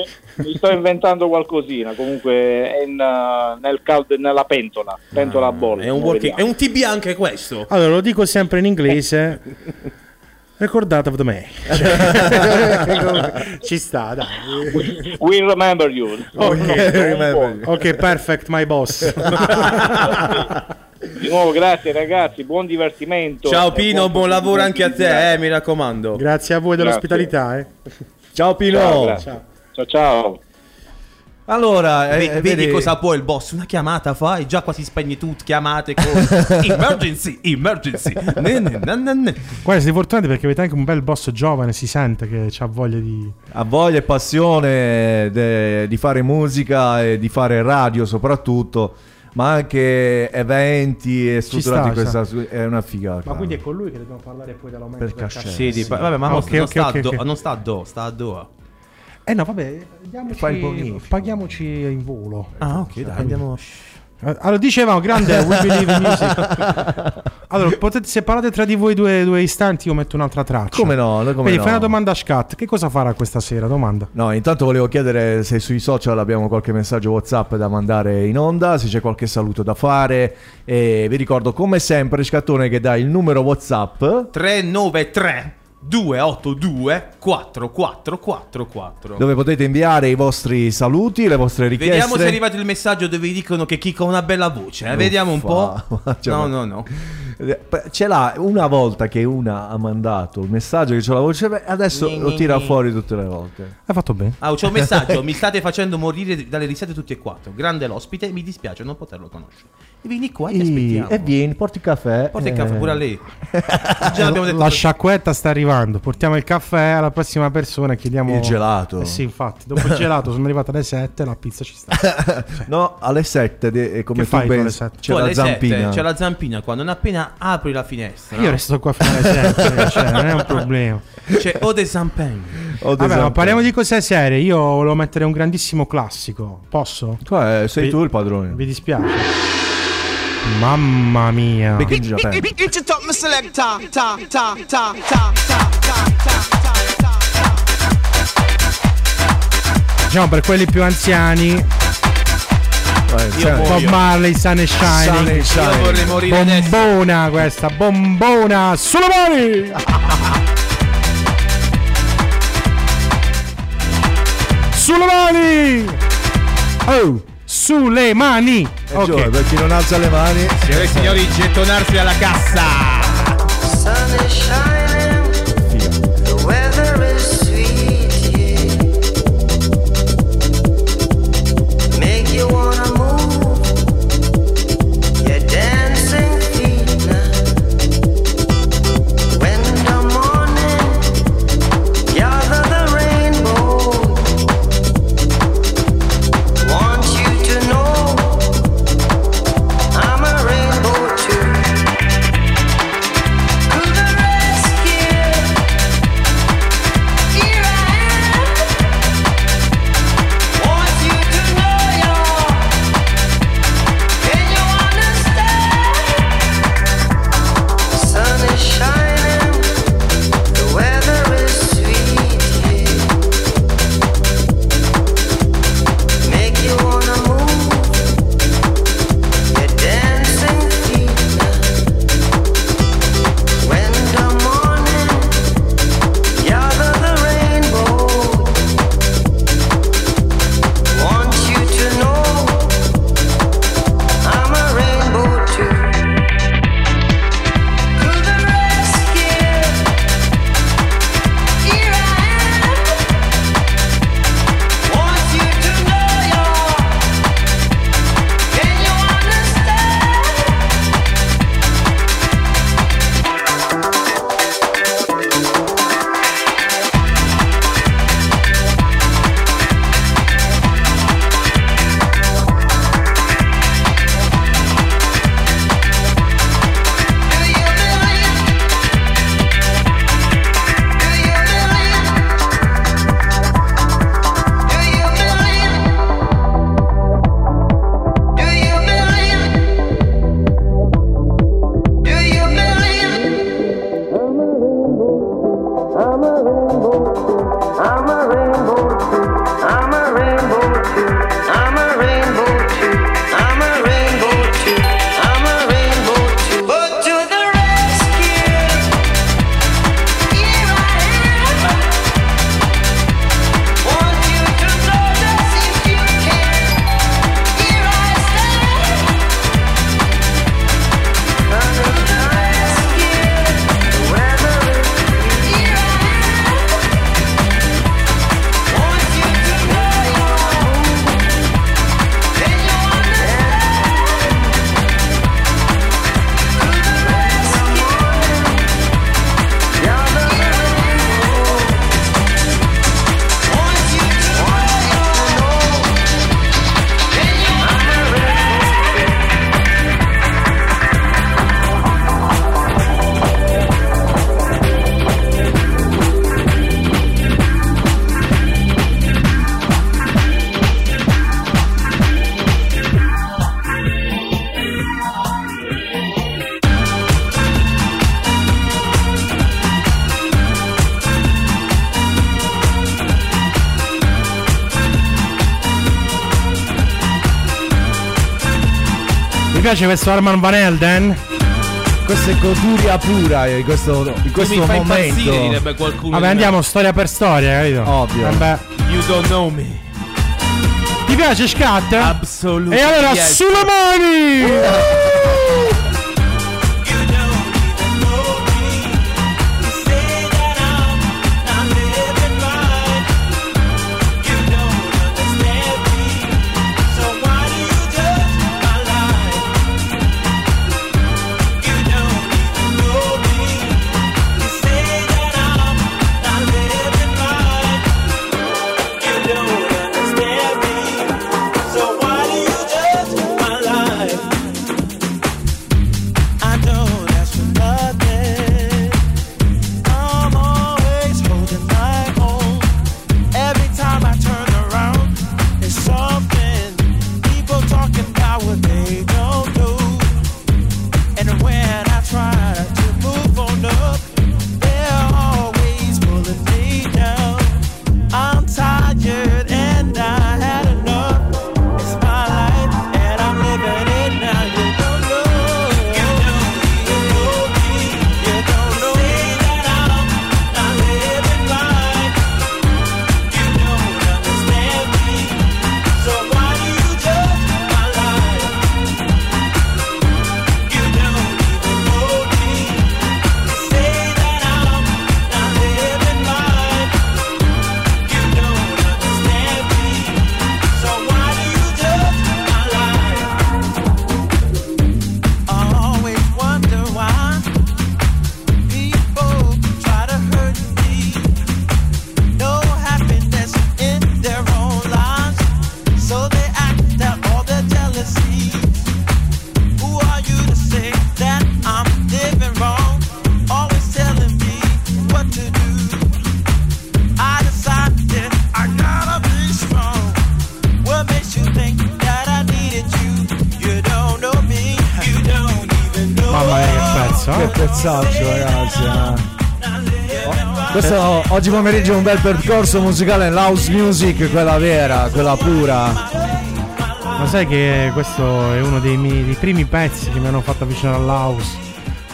mi sto inventando qualcosina, comunque è in, uh, nel caldo, nella pentola, pentola a bolle. È un, working- è un TB anche questo. Allora, lo dico sempre in inglese. Ricordate of me. Ci sta, dai. We remember you. Ok, remember you. ok, perfect, my boss. Di nuovo grazie ragazzi, buon divertimento. Ciao Pino, buon lavoro anche a te, eh, mi raccomando. Grazie a voi dell'ospitalità. Eh. Ciao Pino. Ciao, grazie. ciao, ciao. Allora, eh, Ve- eh, vedi, cosa può il boss? Una chiamata fai, già quasi spegne tutto, chiamate cose. emergency, emergency. Ne, ne, ne, ne, ne. Guarda, siete fortunati perché avete anche un bel boss giovane, si sente che ha voglia di... Ha voglia e passione de- di fare musica e di fare radio soprattutto, ma anche eventi e strutturati sta, questa sta. è una figata. Ma quindi è con lui che dobbiamo parlare poi dell'aumento Per del cachet? Sì, di- vabbè, ma Ah, non, ok, non ok, sta ok, a Do- non sta a Do, sta a Doha. Eh no, vabbè, diamoci, il bonifico. paghiamoci in volo. Ah, ok, dai, andiamo. Allora, dicevamo, grande We Believe in Music. Allora, potete, se parlate tra di voi due, due istanti, io metto un'altra traccia. Come no, come Quindi no. fai una domanda a Scat. Che cosa farà questa sera? Domanda. No, intanto volevo chiedere se sui social abbiamo qualche messaggio WhatsApp da mandare in onda, se c'è qualche saluto da fare. E vi ricordo come sempre Scattone che dà il numero WhatsApp 393 282 4444. dove potete inviare i vostri saluti, le vostre richieste. Vediamo se è arrivato il messaggio dove vi dicono che Kiko ha una bella voce. eh. Vediamo un po'. No, no, no. Ce l'ha una volta che una ha mandato il messaggio che c'è la voce, adesso Ni, lo tira ni. fuori tutte le volte. Hai fatto bene. Ah, c'è un messaggio. mi state facendo morire dalle risate tutti e quattro. Grande l'ospite, mi dispiace non poterlo conoscere. E vieni qua e ti aspettiamo. E vieni, porti caffè. Porta il eh, caffè pure a lei. Già abbiamo detto La sciacquetta sta arrivando. Portiamo il caffè alla prossima persona. e Chiediamo Il gelato. Eh sì, infatti. Dopo il gelato sono arrivato alle 7. La pizza ci sta. No, alle 7, de- come Che tu fai tu ben alle sette? c'è Tu la zampina. C'è la zampina qua. Non appena apri la finestra. Io resto qua fino alle sempre, cioè, non è un problema. Cioè, o dei Sampen. Vabbè, parliamo di cose serie. Io volevo mettere un grandissimo classico. Posso? Tu Cioè, sei Vi- tu il padrone. Vi dispiace. Mamma mia. Big Diciamo per quelli più anziani eh, Io cioè, Bob Marley, Sun e Shine. Sun Io vorrei morire Bombona adesso. questa, bombona sulle mani! sulle mani! Oh! Sulle mani! E ok, Gio, per chi non alza le mani. Signore e signori, gettonarsi alla cassa! Sun e Shining. invece verso Arman Van Elden? Questa è goduria pura eh, in questo, in questo mi momento. Impazzire, direbbe qualcuno. Vabbè, andiamo me. storia per storia, capito? Ovvio. Vabbè. You don't know me. Ti piace Scat? Assolutamente. E allora, yes. sulle mani! Uh! Pomeriggio un bel percorso musicale nell'house music, quella vera, quella pura. Ma sai che questo è uno dei, miei, dei primi pezzi che mi hanno fatto avvicinare all'house.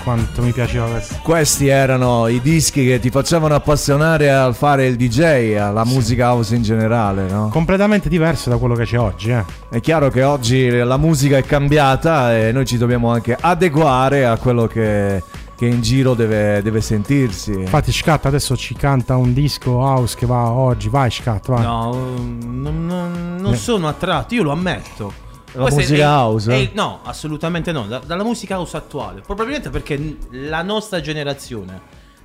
Quanto mi piaceva questo. Questi erano i dischi che ti facevano appassionare al fare il DJ, alla musica house in generale, no? Completamente diverso da quello che c'è oggi, eh. È chiaro che oggi la musica è cambiata e noi ci dobbiamo anche adeguare a quello che, che in giro deve, deve sentirsi. Infatti, Scat adesso ci canta un disco house che va oggi. Vai, Scat, vai. No, non, non- non Eh. sono attratto, io lo ammetto. La Questa è- musica è- house? è- no, assolutamente no. da- dalla musica house attuale. Probabilmente perché la nostra generazione,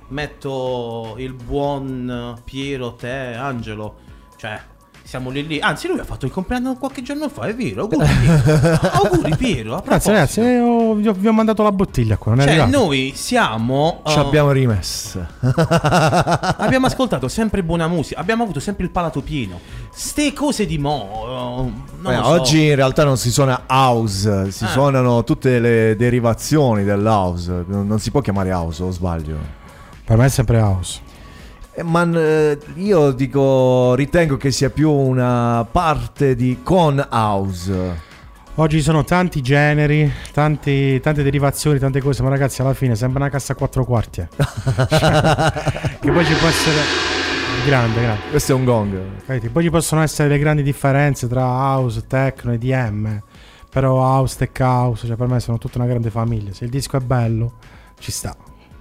metto il buon Piero, te, Angelo, cioè siamo lì lì. Anzi, lui ha fatto il compleanno qualche giorno fa, è vero. Auguri Piero. Auguri, Piero. Grazie, ragazzi. ho- vi, ho, vi ho mandato la bottiglia qua. Non è Cioè, arrivato. noi siamo. Ci uh, abbiamo rimessa. Abbiamo ascoltato sempre buona musica, abbiamo avuto sempre il palato pieno. Ste cose di mo. uh, Eh, so. oggi in realtà non si suona house, si Eh. suonano tutte le derivazioni dell'house. Non si può chiamare house, o sbaglio? Per me è sempre house. Eh, Ma eh, io dico, ritengo che sia più una parte di con house. Oggi ci sono tanti generi, tanti- tante derivazioni, tante cose, ma ragazzi alla fine sembra una cassa a quattro quarti. eh. che poi ci può essere... Grande, grande. Questo è un gong. Capite? Poi ci possono essere le grandi differenze tra house, techno e DM. Però house, tech house, cioè per me sono tutta una grande famiglia. Se il disco è bello, ci sta.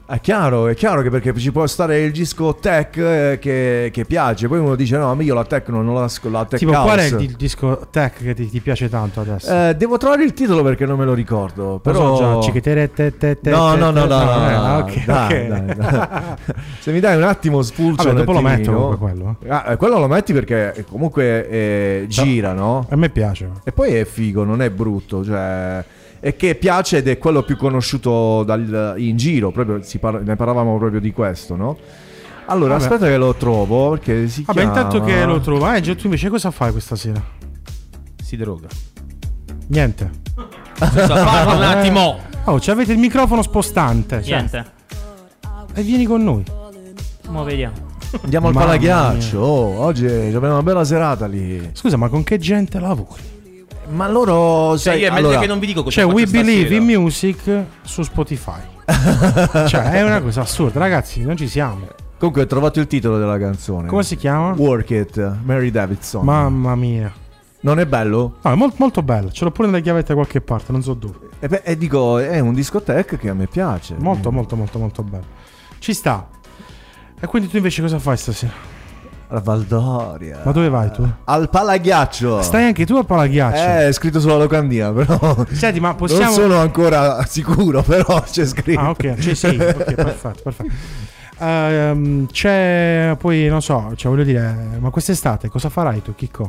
È chiaro, è chiaro che perché ci può stare il disco tech eh, che, che piace, poi uno dice no, ma io la techno non la, la tech tipo, house. qual è il, il disco tech che ti, ti piace tanto adesso? Eh, devo trovare il titolo perché non me lo ricordo. Lo Però so già, cichitere, te, te, te, No, no, no, no, no, Eh. Se mi dai un attimo spulcio Vabbè, dopo lo metto comunque quello. Ah, eh, quello lo metti perché comunque eh, gira, no? A me piace. E poi è figo, non è brutto, cioè e che piace ed è quello più conosciuto dal- in giro, proprio si par- ne parlavamo proprio di questo, no? Allora, Vabbè. aspetta che lo trovo perché si Vabbè, chiama intanto che lo trovo, eh, tu invece cosa fai questa sera? Si droga. Niente. parla un attimo. Oh, ci avete il microfono spostante. cioè. Niente. E vieni con noi. Mo vediamo. Andiamo al Mamma palaghiaccio. Oh, oggi abbiamo una bella serata lì. Scusa, ma con che gente lavori? Ma loro Cioè, io è meglio allora- che non vi dico cosa C'è faccio We Believe stasera. in Music su Spotify. cioè, è una cosa assurda, ragazzi, non ci siamo. Comunque ho trovato il titolo della canzone. Come si chiama? Work It, Mary Davidson. Mamma mia. Non è bello? No, è molto, molto bello. Ce l'ho pure nella chiavetta da qualche parte, non so dove. E, beh, e dico, è un discoteca che a me piace. Molto, molto, molto, molto bello. Ci sta. E quindi tu invece cosa fai stasera? La Valdoria. Ma dove vai tu? Al palaghiaccio. Stai anche tu al palaghiaccio? Eh, è scritto sulla locandina, però. Senti, ma possiamo. Non sono ancora sicuro, però c'è scritto. Ah, ok, ci sì, ok, perfetto, perfetto. Ehm, c'è poi, non so, cioè voglio dire, ma quest'estate cosa farai tu, Chicco?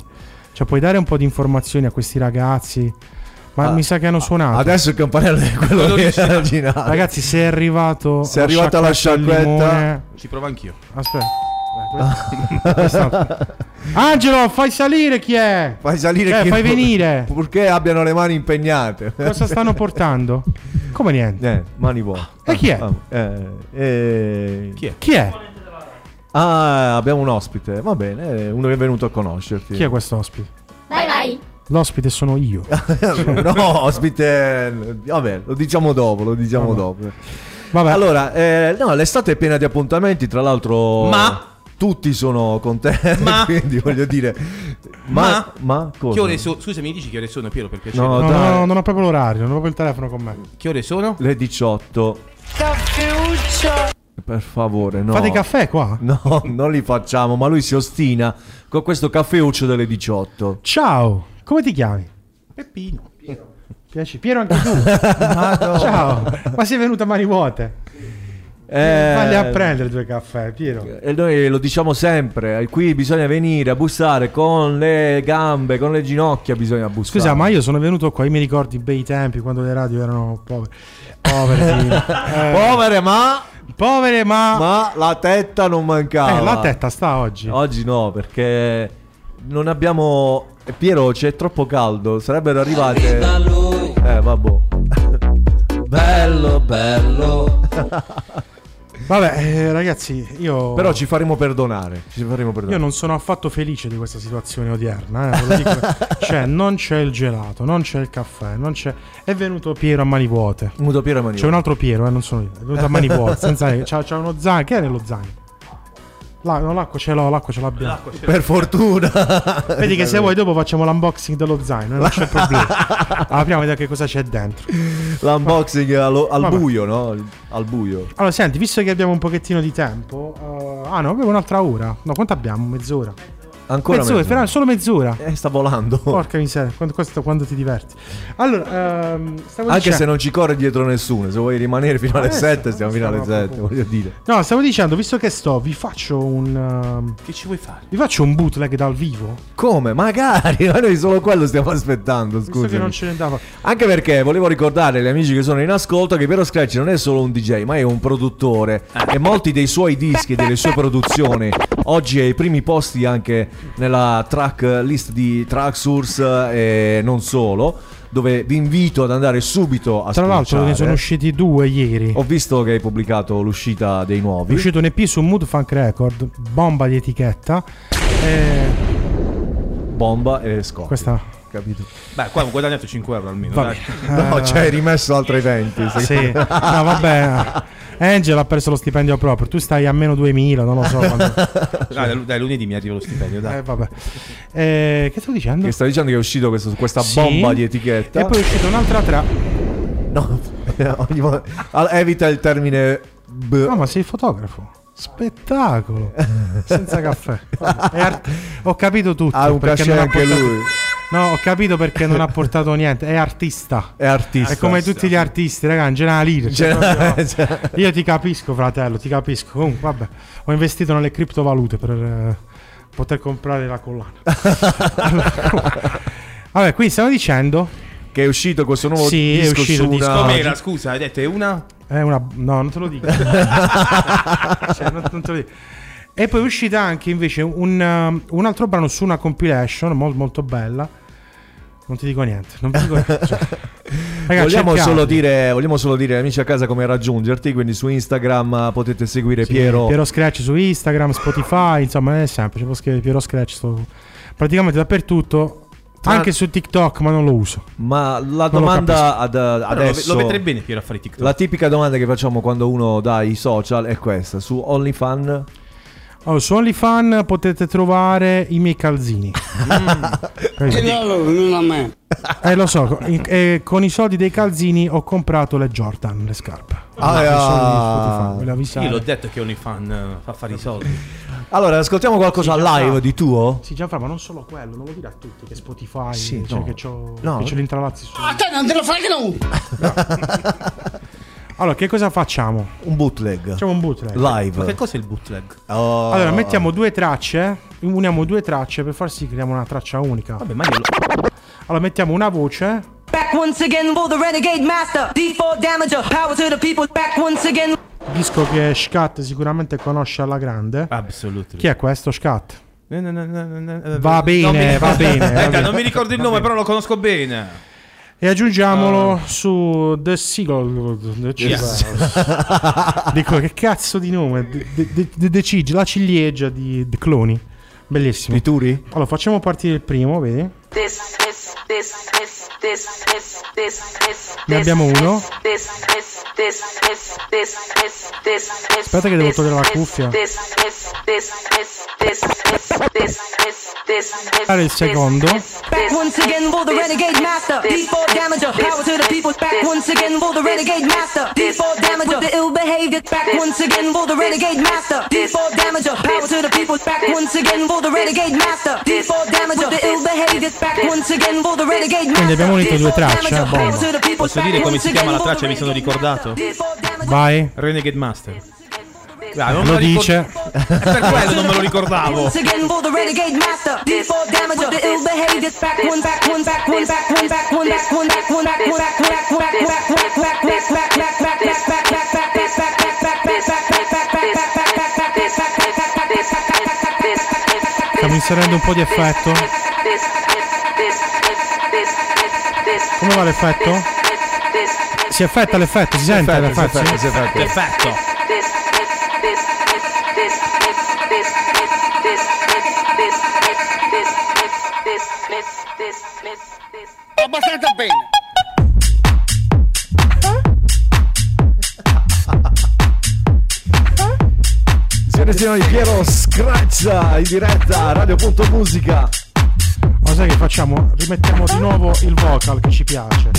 Cioè, puoi dare un po' di informazioni a questi ragazzi? Ma Ah, mi sa che hanno suonato. Adesso il campanello è quello che era originale. Ragazzi, se è arrivato. Se è arrivata la sciacquetta- Ci provo anch'io. Aspetta. Quest'altro. Angelo, fai salire chi è? Fai salire Eh, chi- fai venire. Purché abbiano le mani impegnate. Cosa stanno portando? Come niente? Eh, mani vuote. E chi è? Ah, eh, eh. Chi è? Chi è? Ah, abbiamo un ospite. Va bene, uno che è venuto a conoscerti. Chi è questo ospite? Vai, vai. L'ospite sono io. no, ospite. Vabbè, lo diciamo dopo, lo diciamo Vabbè. dopo. Vabbè. Allora, eh, no, l'estate è piena di appuntamenti, tra l'altro. Ma- Tutti sono contenti, Ma- quindi voglio dire. Ma, Ma- ma cosa? Che ore sono? Scusa, mi dici che ore sono, Piero, per piacere? No, No, dai. no, non ho proprio l'orario, non ho proprio il telefono con me. Che ore sono? Le 18. Per favore, no. Fate caffè qua? No, non li facciamo, ma lui si ostina con questo caffeuccio delle 18. Ciao, come ti chiami? Peppino. Piaci? Piero anche tu. Ciao, ma sei venuto a mani vuote. Eh, Vai a prendere due caffè, Piero. E noi lo diciamo sempre, eh, qui bisogna venire a bussare con le gambe, con le ginocchia bisogna bussare. Scusa, ma io sono venuto qua, io mi ricordo i bei tempi quando le radio erano povere. Povere, eh. povere ma... Povere ma... Ma la tetta non mancava. Eh, la tetta sta oggi. Oggi no, perché non abbiamo... Eh, Piero, c'è troppo caldo, sarebbero arrivate... Eh, vabbè. Bello, bello. Vabbè, eh, ragazzi, io. Però ci faremo, perdonare, ci faremo perdonare. Io non sono affatto felice di questa situazione odierna. Eh, dico, cioè, non c'è il gelato, non c'è il caffè, non c'è. È venuto Piero a mani vuote. Venuto Piero a mani vuote. C'è un altro Piero, eh, non sono io. È venuto a mani vuote. senza... c'ha, c'ha uno zaino. Che è nello zaino? La, no, l'acqua ce l'ho, l'acqua ce l'abbiamo. L'acqua ce per fortuna. Vedi che se vuoi dopo facciamo l'unboxing dello zaino, eh, non c'è problema. Apriamo e vediamo che cosa c'è dentro. L'unboxing allo, al, Vabbè. buio, no? Al buio. Allora, senti, visto che abbiamo un pochettino di tempo... Uh, ah no, abbiamo un'altra ora. No, quanto abbiamo? Mezz'ora. Ancora mezz'ora, mezz'ora. solo mezz'ora. Eh, sta volando. Porca miseria, quando, questo, quando ti diverti. Allora, ehm, stavo Anche dicendo... se non ci corre dietro nessuno, se vuoi rimanere fino alle eh, 7, stiamo fino alle 7, voglio dire. No, stavo dicendo, visto che sto, vi faccio un... Uh... Che ci vuoi fare? Vi faccio un bootleg dal vivo? Come? Magari, ma noi solo quello stiamo aspettando, scusa. che non ce ne andava. Anche perché volevo ricordare agli amici che sono in ascolto che Piero Scratch non è solo un DJ, ma è un produttore. Eh. E molti dei suoi dischi, delle sue produzioni oggi è ai primi posti anche nella track list di Tracksource eh, e non solo dove vi invito ad andare subito a Tra l'altro ne sono usciti due ieri. Ho visto che hai pubblicato l'uscita dei nuovi. È uscito un EP su Mood Funk Record, bomba di etichetta. E... Bomba e Scott. Questa capito. Beh, qua ho guadagnato 5 euro almeno. Dai. No, uh, cioè, hai rimesso altri 20. Sì. sì. No, vabbè. Angela ha perso lo stipendio proprio. Tu stai a meno 2000, non lo so. Quando... Dai, dai, lunedì mi arriva lo stipendio. Dai. Eh, vabbè. Eh, che stavo dicendo? Che stavo dicendo che è uscito questo, questa sì. bomba di etichetta. E poi è uscita un'altra tra. No, ogni... evita il termine. No, ma sei fotografo. Spettacolo! Senza caffè. Art- ho capito tutto. Ha ah, un cachet anche portato... lui. No, ho capito perché non ha portato niente. È artista. È artista. È come tutti gli artisti, ragazzi. in generale. Cioè, cioè, io ti capisco, fratello, ti capisco. Comunque, vabbè, ho investito nelle criptovalute per eh, poter comprare la collana. allora, vabbè, quindi stiamo dicendo che è uscito questo nuovo sì, disco è uscito su disco. una... Scusa, hai detto è una? È una... No, non te lo dico. cioè, non, non te lo dico. E poi è uscita anche invece un, um, un altro brano su una compilation molto, molto bella. Non ti dico niente. Non ti dico niente. Cioè. Ragazzi, vogliamo, solo dire, vogliamo, solo dire, amici a casa come raggiungerti. Quindi su Instagram potete seguire sì, Piero. Piero Scratch su Instagram, Spotify, insomma è semplice. Posso scrivere Piero Scratch su... praticamente dappertutto. Tra... Anche su TikTok, ma non lo uso. Ma la non domanda ad, adesso. Lo, lo vedrei bene Piero a fare TikTok. La tipica domanda che facciamo quando uno dà i social è questa: su OnlyFans allora, su OnlyFan potete trovare i miei calzini. non a me. Eh, lo so, e eh, con i soldi dei calzini ho comprato le Jordan, le scarpe. Ah, no, eh, ah, io l'ho detto che OnlyFan eh, fa fare i soldi. Allora, ascoltiamo qualcosa sì, live fa. di tuo? Sì, già ma non solo quello, non lo dire a tutti che Spotify, sì, cioè no. che c'ho, no. c'ho l'intravazzi su. Ah, te non te lo fai che no! Allora, che cosa facciamo? Un bootleg. Facciamo un bootleg. Live. Ma che cos'è il bootleg? Oh. Allora, mettiamo due tracce, uniamo due tracce per far sì che creiamo una traccia unica. Vabbè, ma io lo... Allora, mettiamo una voce. Back once again for the renegade master. D4 damager, power to the people. Back once again. Disco che Scat sicuramente conosce alla grande. Assolutamente. Chi è questo Scat? Va bene, va bene. non mi ricordo il nome, però lo conosco bene. E aggiungiamolo uh, su The Seagull The yes. Dico che cazzo di nome? The, the, the, the La ciliegia di The Cloni Bellissimo. Di Allora facciamo partire il primo, vedi? This, this, this, Ne abbiamo uno. Aspetta che devo togliere la cuffia. Fare il secondo. Once again for the renegade master. D4 damager. Power to the people. Back once again for the renegade master. D4 damager. The ill behavior. Back once again for the renegade master. D4 damager. Power to the people. Back once again for the renegade master. D4 damager. The ill behavior. Back once again for the renegade master. abbiamo unito due tracce. Eh? Bomba. Posso dire come si chiama la traccia? Mi sono ricordato. Vai. Renegade Master. Ah, non lo dice. Ricor- per quello non me lo ricordavo. Stiamo inserendo un po' di effetto. Come va l'effetto? si effetta l'effetto, si sente effetta, si l'effetto. effetta, si effetta. Perfetto. Abbastanza bene. Signore e signori, Piero Scratcha in diretta a Radio.musica. Ma sai che facciamo? Rimettiamo di nuovo il vocal che ci piace.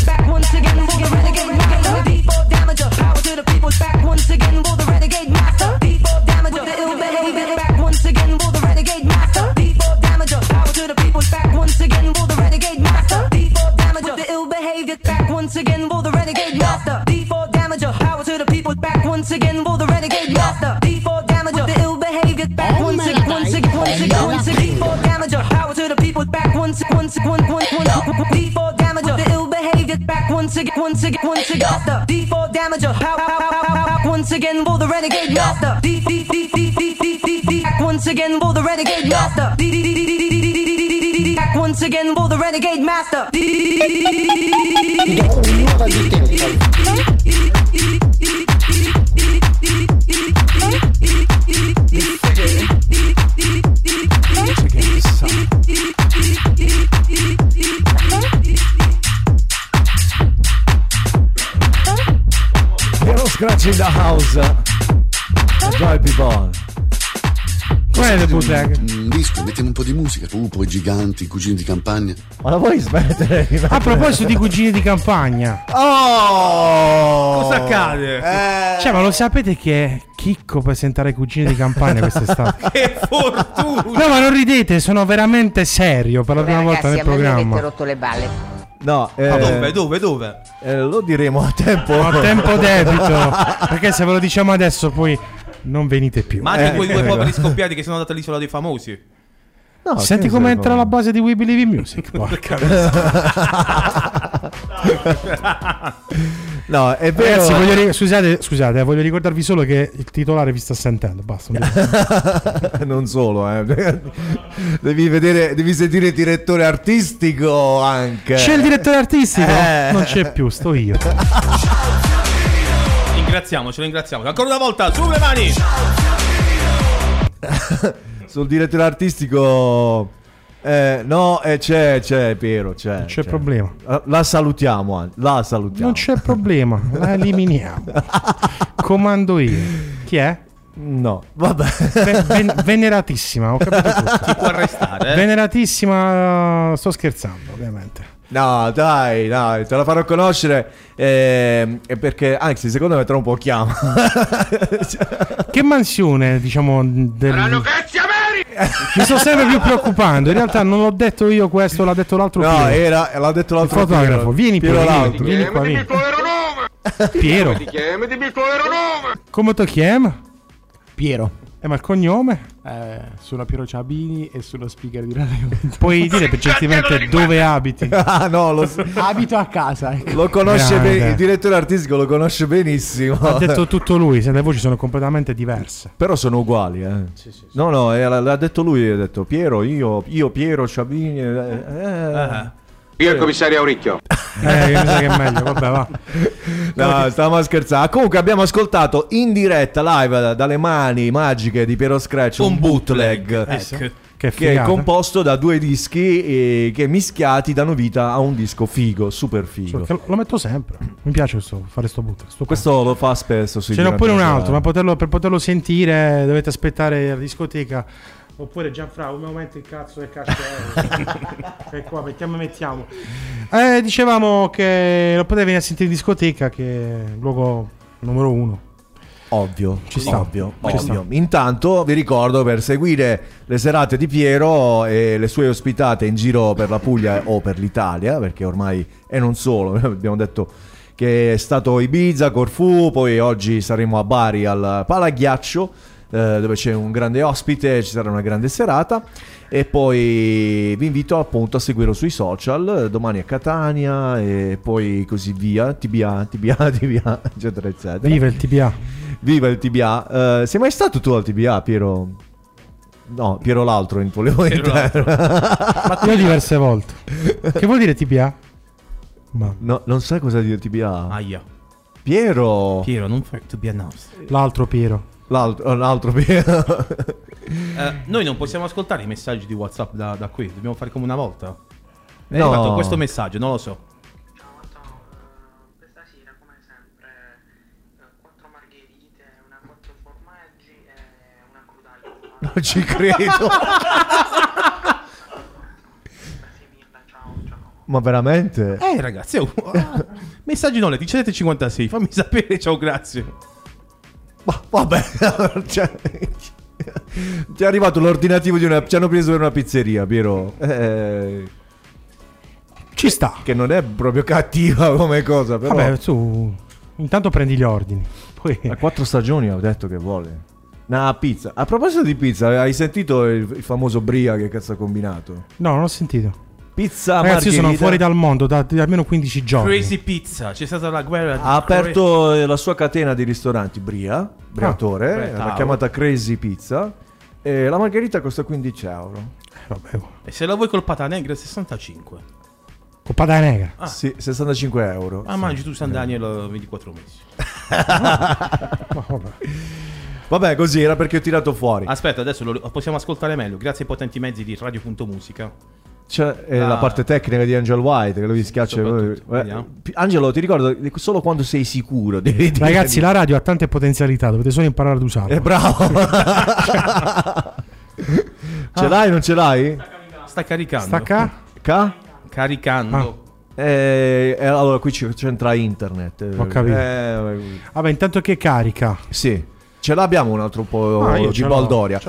people back once once one one one D4 damager the ill behavior back once again once again once again the default damage. damager pow pow pow once again for the renegade master D D D D D D back once again for the renegade master D D D D D D D back once again for the renegade master D D D D D D D Scratch in the house. Joy people. Com'è the bootleg? Un disco, mettiamo un po' di musica. Pupo, i giganti, i cugini di campagna. Ma la vuoi smettere? A proposito di cugini di campagna. Oh! Cosa accade? Cioè, ma lo sapete che è chicco presentare i cugini di campagna quest'estate? Che fortuna! No, ma non ridete, sono veramente serio per la prima volta nel Ragazzi, a me mi avete programma. rotto le balle. No, eh, Ma dove, dove, dove? eh, lo diremo a tempo. Ho tempo debito. Perché se ve lo diciamo adesso, poi non venite più. Ma anche Eh, quei due eh, poveri eh. scoppiati che sono andati all'isola dei famosi. No, Senti come entra la base di We Believe in Music. Porca No, è vero. Ragazzi, voglio ri- scusate, scusate, eh, voglio ricordarvi solo che il titolare vi sta sentendo. Basta. non non solo, eh. devi vedere, devi sentire il direttore artistico anche. C'è il direttore artistico? Eh. Non c'è più, sto io. Ringraziamoci, ringraziamoci. Ancora una volta, su le mani! Sul direttore artistico. Eh, no, eh, c'è, c'è Piero, c'è. c'è problema. La, la salutiamo, la salutiamo. Non c'è problema, la eliminiamo. Comando io. Chi è? No, vabbè. Ve- ven- veneratissima, ho capito tutto. Ti può arrestare, eh? Veneratissima, sto scherzando, ovviamente. No, dai, dai, te la farò conoscere. ehm, e perché, anzi, secondo me tra un po' chiama. Che mansione, diciamo, del... Mi sto sempre più preoccupando. In realtà non l'ho detto io questo, l'ha detto l'altro No, Piero. era, l'ha detto Il l'altro fotografo. Piero. Vieni Piero Piero, vieni, l'altro. vieni qua, vieni. Piero, il nome. come ti chiami? Piero. Eh, ma il cognome? Eh, sono Piero Ciabini e sono speaker di radio. Puoi dire gentilmente dove abiti? ah, no, lo, s- Abito a casa. Ecco. lo conosce Grande. bene. Il direttore artistico lo conosce benissimo. Ha detto tutto lui, se le voci sono completamente diverse. Però sono uguali, eh. No, no, eh, l'ha detto lui. Ha detto Piero, io, io Piero, Ciabini. eh, eh. Io il commissario Auricchio. Eh, mi sa che è meglio, vabbè, va. No, stavamo a scherzare. Comunque abbiamo ascoltato in diretta live dalle mani magiche di Piero Scratch un, Un bootleg. bootleg. Eh, Ecco. Che Che è composto da due dischi che mischiati danno vita a un disco figo, super figo. Che lo, metto sempre. Mi piace questo, fare sto boot. Sto Questo lo fa spesso. Ce n'ho pure un altro, ma poterlo- per poterlo sentire dovete aspettare la discoteca. Oppure Gianfra, come aumenta il cazzo del castello? e qua mettiamo e mettiamo. Eh, dicevamo che lo potete venire a sentire in discoteca, che è il luogo numero uno. Ovvio, Ci sta. ovvio, Ci ovvio. sta. Intanto vi ricordo per seguire le serate di Piero e le sue ospitate in giro per la Puglia o per l'Italia, perché ormai e non solo, abbiamo detto che è stato Ibiza, Corfù, poi oggi saremo a Bari al Palaghiaccio, eh, dove c'è un grande ospite, ci sarà una grande serata e poi vi invito appunto a seguirlo sui social, domani a Catania e poi così via, TBA, TBA, TBA, eccetera, eccetera. Viva il TBA. Viva il TBA. Eh, sei mai stato tu al TBA, Piero? No, Piero l'altro, in- volevo Piero. Ma io diverse volte. Che vuol dire TBA? Ma No, non sai cosa dire TBA? Aia. Piero. Piero, non fai to be announced. L'altro Piero. L'altro, l'altro Piero. Eh, noi non possiamo ascoltare i messaggi di WhatsApp da, da qui, dobbiamo fare come una volta. È No. arrivato questo messaggio, non lo so. Non ci credo. Ma veramente? Eh ragazzi, oh, ah, messaggi non le 17.56, fammi sapere, ciao, grazie. Vabbè, cioè, ti è arrivato l'ordinativo di una. Ci hanno preso per una pizzeria, Piero. Eh, Ci sta. che non è proprio cattiva come cosa, però. Vabbè, tu intanto prendi gli ordini. Poi A quattro stagioni ho detto che vuole. Una pizza. A proposito di pizza, hai sentito il, il famoso Bria che cazzo ha combinato? No, non ho sentito. Pizza Ragazzi, io sono margherita. fuori dal mondo da, da almeno 15 giorni. Crazy Pizza, c'è stata la guerra. Ha aperto eh, la sua catena di ristoranti Bria, Briatore, Ah, l'ha bravo. chiamata Crazy Pizza. E la margherita costa 15 euro. Vabbè, E se la vuoi col pata negra 65. Coppada negra. Ah. Sì, 65 euro. Ah, mangi tu San Daniel 24 mesi. Vabbè, così era perché ho tirato fuori. Aspetta, adesso lo possiamo ascoltare meglio, grazie ai potenti mezzi di Radio.musica. C'è eh, Ah. la parte tecnica di Angel White che lui schiaccia. Eh, Angelo, ti ricordo solo quando sei sicuro. Devi dire Ragazzi, di- la radio ha tante potenzialità, dovete solo imparare ad usarla. Eh, bravo. ce l'hai, non ce l'hai? Sta caricando. Stacca? Ca? Caricando. Eh, eh, allora qui ci- c'entra internet. Ho capito. Eh, Vabbè, intanto che carica. sì. Ce l'abbiamo un altro po' Ah, di Baldoria.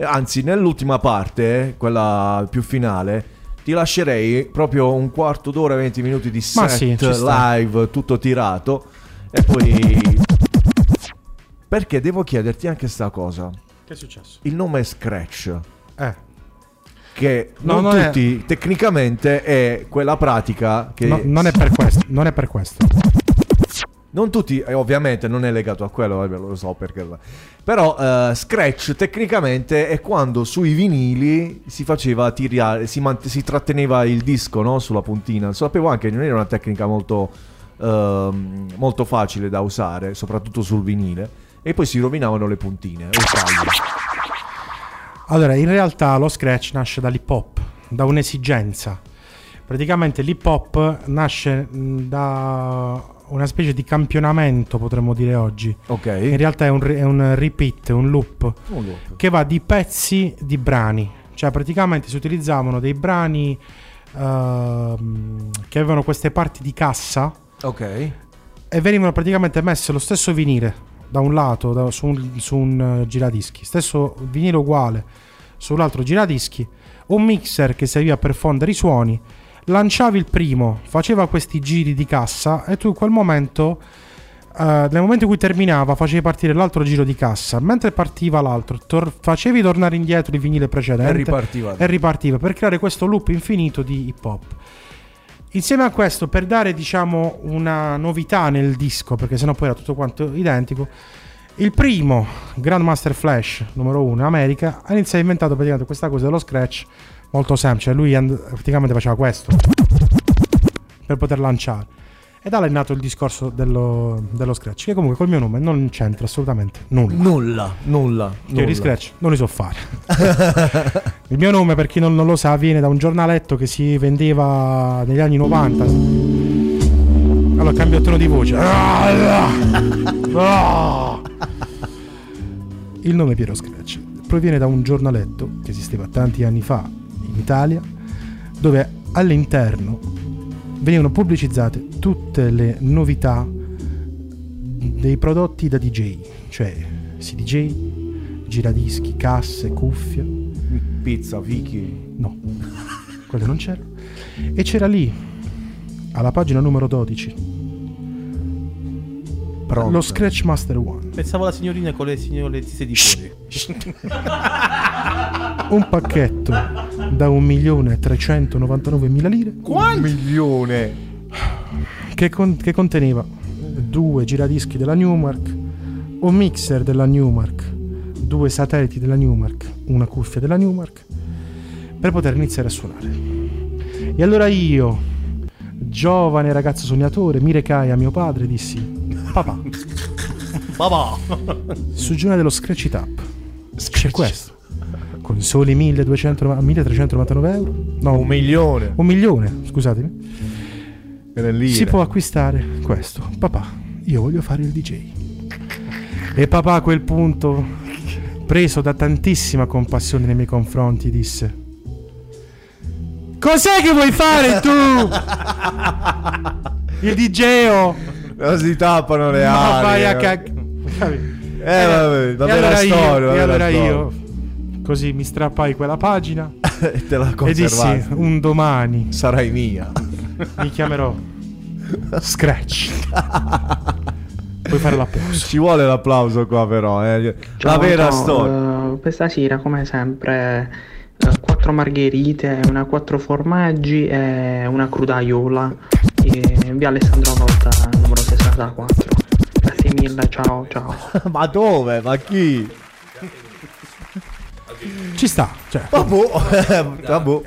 Anzi, nell'ultima parte, quella più finale, ti lascerei proprio un quarto d'ora, 20 minuti di set sì, live, tutto tirato. E poi... Perché devo chiederti anche sta cosa. Che è successo? Il nome è Scratch. Eh. Che No, non non è- tutti, tecnicamente, è quella pratica che... No, non è per questo. Non è per questo. Non tutti, ovviamente non è legato a quello, lo so perché. Però eh, Scratch tecnicamente è quando sui vinili si faceva tirare, si, mant- si tratteneva il disco no? sulla puntina. Sapevo anche, non era una tecnica molto, ehm, molto facile da usare, soprattutto sul vinile. E poi si rovinavano le puntine. Allora, in realtà lo scratch nasce dall'hip hop, da un'esigenza. Praticamente l'hip hop nasce da una specie di campionamento, potremmo dire oggi. Ok. In realtà è un, è un repeat, un loop, Un loop. che va di pezzi di brani. Cioè, praticamente si utilizzavano dei brani ehm, che avevano queste parti di cassa Ok. e venivano praticamente messe lo stesso vinile da un lato da- su un, su un eh, giradischi, stesso vinile uguale sull'altro giradischi, un mixer che serviva per fondere i suoni, lanciavi il primo, faceva questi giri di cassa e tu in quel momento, eh, nel momento in cui terminava, facevi partire l'altro giro di cassa, mentre partiva l'altro, tor- facevi tornare indietro il vinile precedente E ripartiva. e ripartiva per creare questo loop infinito di hip hop. Insieme a questo, per dare diciamo una novità nel disco, perché sennò poi era tutto quanto identico, il primo Grandmaster Flash numero 1 America ha iniziato a inventare praticamente questa cosa dello scratch molto semplice. Lui and- praticamente faceva questo per poter lanciare. E da là è nato il discorso dello, dello scratch, che comunque col mio nome non c'entra assolutamente nulla. Nulla, nulla. Io di scratch non li so fare. il mio nome, per chi non, non lo sa, viene da un giornaletto che si vendeva negli anni 90. Allora cambio tono di voce. Il nome Piero Scratch proviene da un giornaletto che esisteva tanti anni fa in Italia, dove all'interno venivano pubblicizzate tutte le novità dei prodotti da DJ, cioè CDJ, giradischi, casse, cuffie. Pizza, Vicky. No, quelle non c'erano. E c'era lì, alla pagina numero 12, Pronto. lo Scratch Master One. Pensavo alla signorina con le signore tisse di fuori. Un pacchetto da 1.399.000 lire. Un milione. che, con- che conteneva due giradischi della Newmark, un mixer della Newmark, due satelliti della Newmark, una cuffia della Newmark, per poter iniziare a suonare. E allora io, giovane ragazzo sognatore, mi recai a mio padre e dissi: Papà. Papà. Sul dello Scratch It Up c'è questo. Con soli 1200 1399 euro. No, Un milione. Un milione, scusatemi. Si può acquistare questo. Papà, io voglio fare il DJ. E papà a quel punto, preso da tantissima compassione nei miei confronti, disse: Cos'è che vuoi fare tu? il DJ? -o? Non si tappano le Ma ali. vai a eh. cag... Eh, vabbè, va e bene allora la io, storia, va e così mi strappai quella pagina e te la e dissi un domani Sarai mia. mi chiamerò Scratch. Puoi fare l'applauso. Ci vuole l'applauso qua però, eh. La Ciao, vera ciao, storia. eh, questa sera, come sempre, eh, quattro margherite, una quattro formaggi e una crudaiola. E via Alessandro Volta, numero 64. Grazie mille, ciao, ciao. Ma dove? Ma chi? Ci sta, cioè. Vabbè. Vabbè.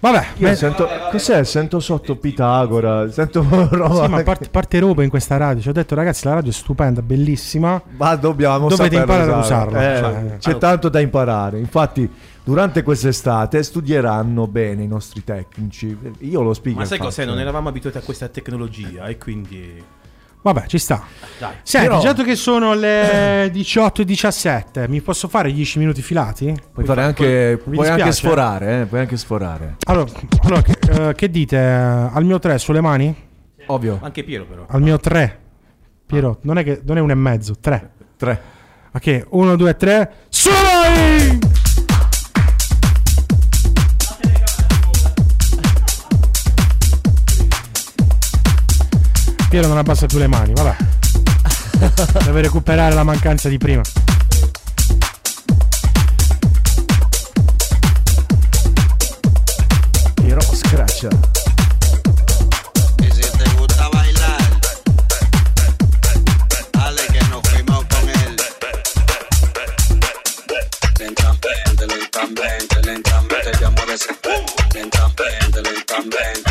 Vabbè, Io beh- sento, cos'è? Sento sotto Pitagora, sento roba. Sì, ma parte, parte roba in questa radio. Ci ho detto, ragazzi, la radio è stupenda, bellissima. Ma dobbiamo Dovete imparare a usarla. usarla. Eh, cioè. c'è tanto da imparare. Infatti, durante quest'estate studieranno bene i nostri tecnici. Io lo spiego. Ma sai cos'è? Non eravamo abituati a questa tecnologia e quindi... Vabbè, ci sta. Dai. Senti, Però- dato che sono le 18 e 17, mi posso fare 10 minuti filati? Puoi, fare anche, Mi puoi anche dispiace. sforare, eh, puoi anche sforare. Allora, allora, che, eh, che dite? Al mio 3 sulle mani? Ovvio. Anche Piero però. Al mio 3. Piero, non è, che, non è un e mezzo, 3. 3. Ok, 1, 2, 3. Sulle! Piero non abbassa più le mani, vabbè. Deve recuperare la mancanza di prima. Piero scratcha. Lentamente, lentamente, lentamente. Lentamente, lentamente,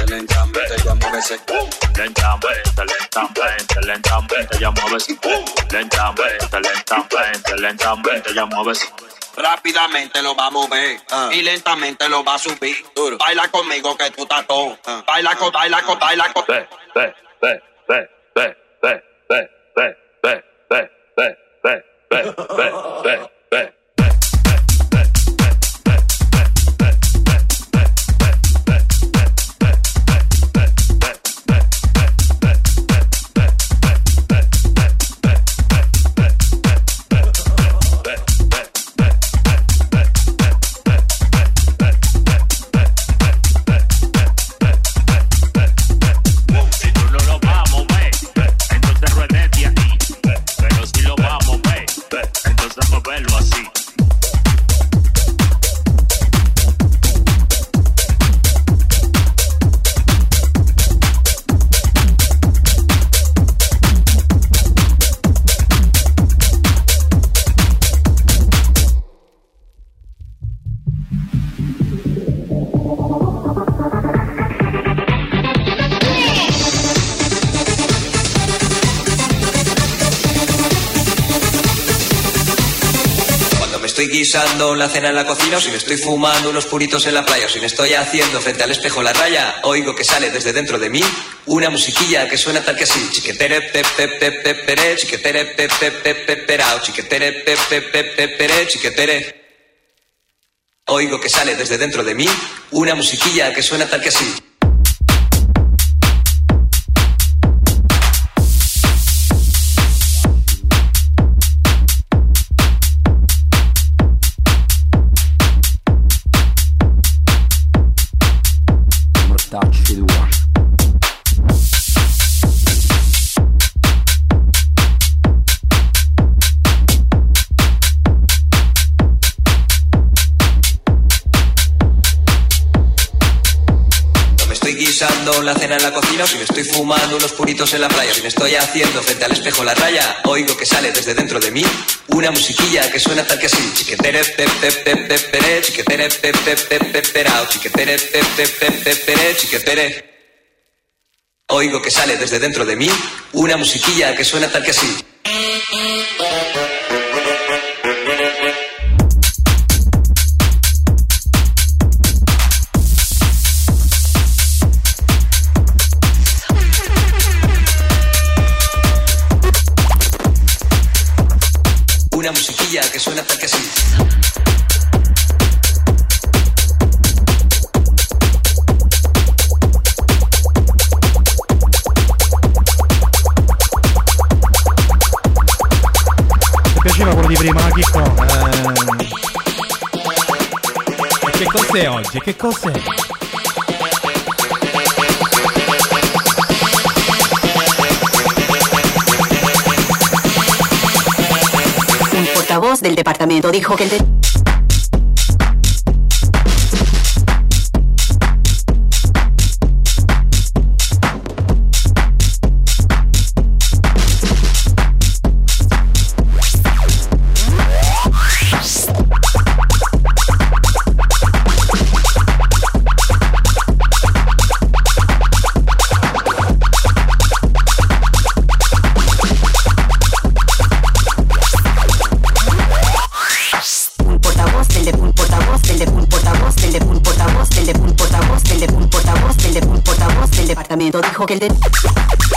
lentamente. Lentamente, lentamente, lentamente ya mueves. Lentamente, lentamente, lentamente ya mueves. Rápidamente lo va a mover y lentamente lo va a subir. Baila conmigo que tú estás. Baila con, baila con, baila con. Ve, ve, ve, ve, ve, ve, ve, ve, ve, ve, ve, ve. La cena en la cocina, o si me estoy fumando unos puritos en la playa, o si me estoy haciendo frente al espejo la raya, oigo que sale desde dentro de mí una musiquilla que suena tal que así. Chiquetere pe pe pe pe pere, chiquetere pe pe pe pe perao, chiquetere pe pe pe pe pere, chiquetere. Oigo que sale desde dentro de mí una musiquilla que suena tal que así. fumando unos puritos en la playa. Si me estoy haciendo frente al espejo la raya, oigo que sale desde dentro de mí una musiquilla que suena tal que así. Chiquetere, pep, chiquetere, pep, chiquetere, pep, chiquetere. Oigo que sale desde dentro de mí una musiquilla que suena tal que así. dico. Eh, che cos'è oggi? Che cos'è? Un portavoz del departamento dijo que el de trabajo que el de...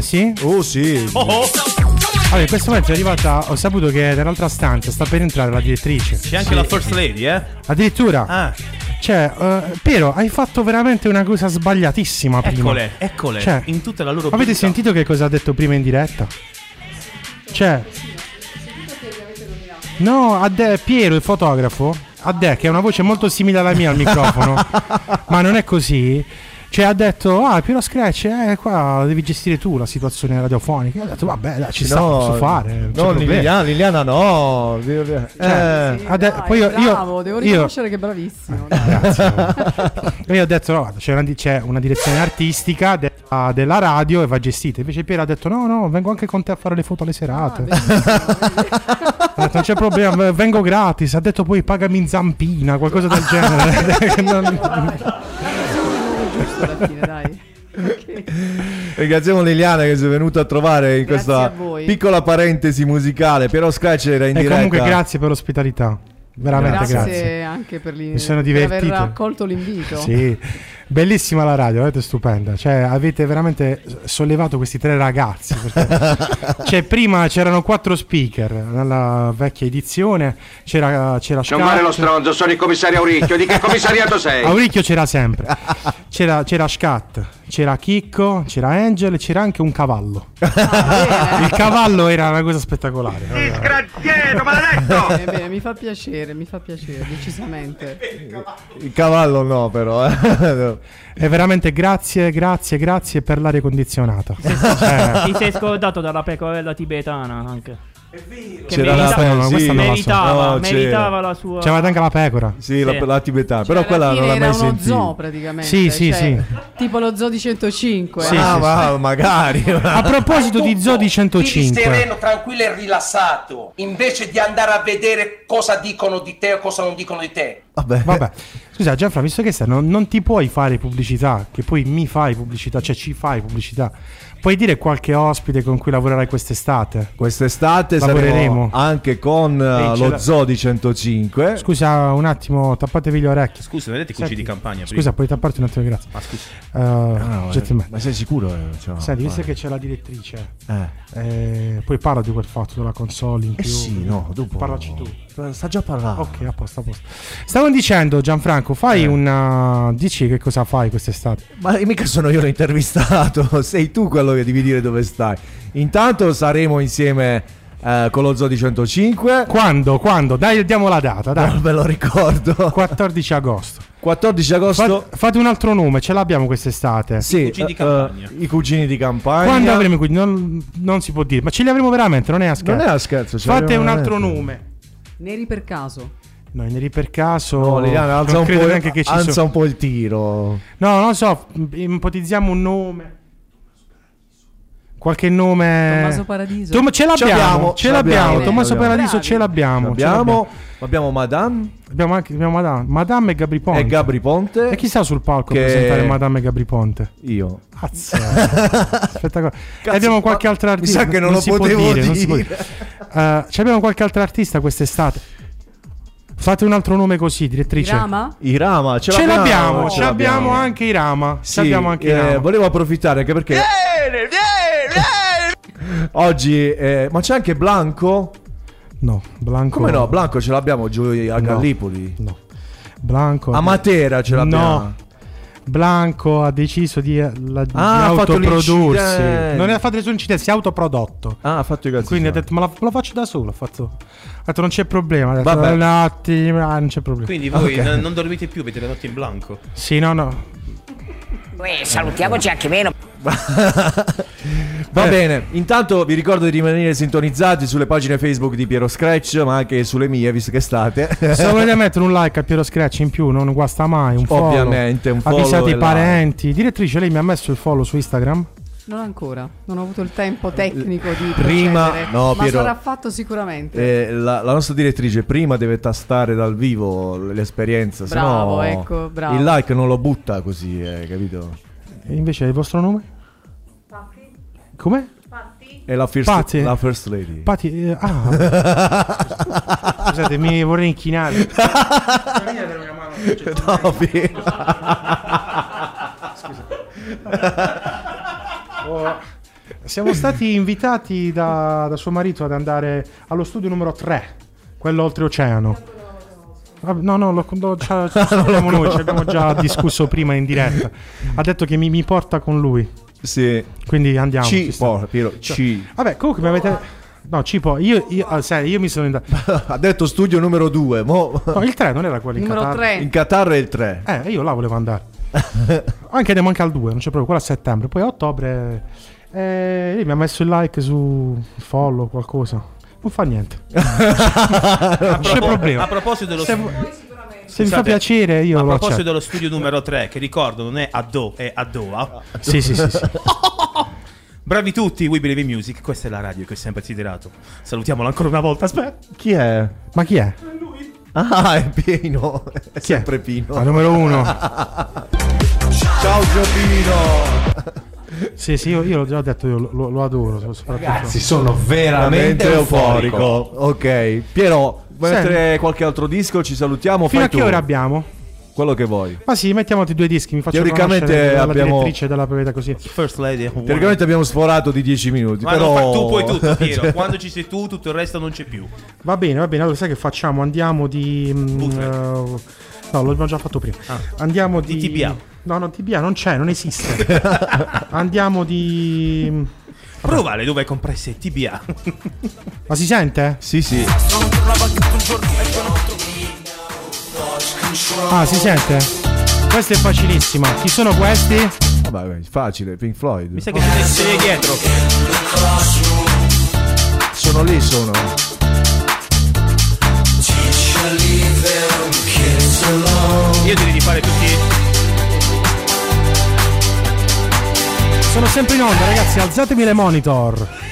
Sentite? Sì? Oh sì. Allora, in questo momento è arrivata. Ho saputo che nell'altra stanza sta per entrare la direttrice. C'è anche la First Lady, eh? Addirittura. Ah. Cioè, eh, Piero, hai fatto veramente una cosa sbagliatissima prima. Eccole, eccole. Cioè, in tutta la loro Avete sentito che cosa ha detto prima in diretta? Cioè. No, a De- Piero, il fotografo, a De, che ha una voce molto simile alla mia al microfono, ma non è così. Cioè ha detto, ah Piero Scratch, eh, qua devi gestire tu la situazione radiofonica. Io ho detto, vabbè, dai, ci sta, No, posso fare. No, problema." Liliana, Liliana no. Cioè, Eh. ha de- Dai, poi io, io- bravo, devo io- riconoscere che è bravissimo. io ho detto, no, guarda, c'è una, c'è una direzione artistica della, della radio e va gestita. Invece Piero ha detto, no, no, vengo anche con te a fare le foto alle serate. Ha detto, non c'è problema, vengo gratis. Ha detto poi pagami in zampina, qualcosa del genere. Non- Giusto alla fine, dai. Ringraziamo Liliana che si è venuta a trovare in Grazie questa piccola parentesi musicale. Piero Scratch era in E diretta. comunque grazie per l'ospitalità. Veramente grazie, grazie. anche per, l'i- Mi sono per aver accolto l'invito. Sì, bellissima la radio, avete stupenda. Cioè, avete veramente sollevato questi tre ragazzi. cioè, prima c'erano quattro speaker nella vecchia edizione. C'era, c'era Non fare lo stronzo, sono il commissario Auricchio. Di che commissariato sei? Auricchio c'era sempre. C'era, c'era Scat, c'era Chicco, c'era Angel e c'era anche un cavallo. Il cavallo era una cosa spettacolare. Disgraziato, maledetto! Bene, bene, mi fa piacere, mi fa piacere, decisamente. Il cavallo no, però. eh. E veramente grazie, grazie, grazie per l'aria condizionata. Cioè, Ti sei scordato dalla pecorella tibetana anche. Che C'era la- merita- no, questa non la so. meritava, No, c'era. meritava la sua. C'aveva anche la pecora. Sì, la, Sì. la tibetana. Cioè, però quella alla non l'ha era mai uno sentita. zoo praticamente. Sì, sì, cioè, sì. Tipo lo zoo di 105. Sì, eh. Ah, sì, ma- magari. A proposito di Zodi Vivi 105. sereno, tranquillo e rilassato, invece di andare a vedere cosa dicono di te o cosa non dicono di te. Vabbè. Vabbè, scusa, Gianfra, visto che stai, non, non ti puoi fare pubblicità, che poi mi fai pubblicità, cioè ci fai pubblicità. Puoi dire qualche ospite con cui lavorerai quest'estate? Quest'estate Lavoreremo. anche con eh, ce lo la- zoo di 105. Scusa un attimo, tappatevi le orecchie. Scusa, vedete i cucci di campagna Scusa, prima? puoi tapparti un attimo, grazie. Ma scusa. Uh, no, eh, gentleman. ma sei sicuro? eh, la Senti, visto che c'è la direttrice, Eh. eh, poi parla di quel fatto della console in Eh più. sì, no, dopo. Parlaci tu. Sta già parlando. Ok, a posto, a posto. Stavo dicendo, Gianfranco, fai Eh. una. Dici che cosa fai quest'estate? Ma mica sono io l'intervistato, sei tu quello che devi dire dove stai. Intanto saremo insieme eh, con lo Zoo di 105. Quando? Quando? Dai, diamo la data, dai. Non ve lo ricordo. 14 agosto. 14 agosto. Fate, fate un altro nome, ce l'abbiamo quest'estate. Sì, cugini di eh, campagna. eh, I cugini di campagna. Quando avremo i cugini? Non, non si può dire, ma ce li avremo veramente, non è a scherzo. Non è a scherzo. Fate un altro veramente. nome. Neri per caso. No, neri per caso. No, Liliana, alza, non un credo po', neanche che ci alza sono. un po' il tiro. No, non lo so, ipotizziamo un nome. Qualche nome. Tommaso Paradiso. Tom- ce l'abbiamo, abbiamo, ce ce l'abbiamo. Tommaso. Paradiso ce l'abbiamo. abbiamo Madame Abbiamo anche abbiamo Madame, Madame e Gabri Ponte. e Gabri Ponte. E chi sta sul palco Che- a presentare Madame e Gabri Ponte? Io. Cazzo. Spettacolare. E abbiamo qualche altro mi artista. sa che non lo si può potevo dire, non si può dire. dire. Eh, ci abbiamo qualche altro artista quest'estate. Fate un altro nome così, direttrice. Irama? Irama, ce, Ce l'abbiamo, ce l'abbiamo anche Irama. Ce Sì, l'abbiamo anche eh, Irama. volevo approfittare anche perché oggi eh, ma c'è anche Blanco? No, Blanco. Come no? Blanco ce l'abbiamo giù a No. Gallipoli. No. Blanco. A Matera ce l'abbiamo. No. Blanco ha deciso di, la- di Ah, ha fatto autoprodursi. Non ha fatto nessun incidente, si è autoprodotto. Ah, ha fatto i cazzi. Quindi ha detto: Ma la- lo faccio da solo. Ha fatto, ha detto: Non c'è problema. Ha detto, Vabbè. un attimo, ah, non c'è problema. Quindi voi Ok. n- non dormite più, avete le notti in blanco. Sì, no, no. Eh, salutiamoci anche meno. Va bene, intanto vi ricordo di rimanere sintonizzati sulle pagine Facebook di Piero Scratch, ma anche sulle mie, visto che state. Se volete mettere un like a Piero Scratch in più, non guasta mai. Un follow. Ovviamente, un follow Avvisate i parenti. Direttrice, lei mi ha messo il follow su Instagram? Non ancora, non ho avuto il tempo tecnico di Prima- no, ma Piero. sarà fatto sicuramente. Eh, la, la nostra direttrice prima deve tastare dal vivo l'esperienza, se Bravo, no ecco, bravo. il like non lo butta così, eh, capito? E invece il vostro nome? Come? È la first, Patti? la first lady. Pati, eh, ah. Scusate, mi vorrei inchinare. No, Piero. Oh, Siamo stati invitati da, da suo marito ad andare allo studio numero 3, quello oltreoceano. No, no, lo, lo- ci sappiamo noi, ci abbiamo già discusso prima in diretta. Ha detto che mi, mi porta con lui. Sì. Quindi andiamo. Ci, porta, Piero, ci. Vabbè, comunque mi avete... No, ci può. Io, io, ah, sai, io mi sono andato... ha detto studio numero 2. Mo... No, il 3 non era quello in Numero Qatar. tre. In Qatar è il 3. Eh, io là volevo andare. anche andiamo anche al 2, non c'è proprio, quello a settembre. Poi a ottobre. Eh, mi ha messo il like su follow, qualcosa. Non fa niente. A, non c'è problema. a proposito dello Se, se vi fa piacere, io A lo proposito accetto. dello studio numero 3, che ricordo non è a Do, è a Doha. Sì, sì, sì, sì. Bravi tutti, We Believe in Music, questa è la radio che ho sempre desiderato. Salutiamolo ancora una volta, aspetta. Chi è? Ma chi è? Ah, è Pino. È Chi è? sempre Pino. Ah, numero uno. Ciao Giopino. Sì, sì, io, io l'ho già detto, io lo, lo- adoro. soprattutto. Ragazzi, sono veramente euforico. Ok. Piero, vuoi Senti. mettere qualche altro disco? Ci salutiamo. Fino Fai a che tu. ora abbiamo? Quello che vuoi. Ma sì, mettiamoti due dischi, mi faccio Teoricamente abbiamo- direttrice della preveda così. First Lady. Teoricamente abbiamo sforato di 10 minuti. Ma però... fa- tu puoi tutto, Piero. Cioè- Quando ci sei tu, tutto il resto non c'è più. Va bene, va bene. Allora, sai che facciamo? Andiamo di. mm, eh, no, l'abbiamo già fatto prima. Ah. Andiamo di. Di TBA. No, no, TBA non c'è, non esiste. Andiamo di. Prova le dove compresse TBA. Ma si sente? Sì, sì. Ah, si sente? Questa è facilissima. Chi sono questi? Vabbè, facile, Pink Floyd. Mi sa che siete, siete dietro. Sono lì, sono. Io direi di fare tutti. Sono sempre in onda, ragazzi. Alzatemi le monitor.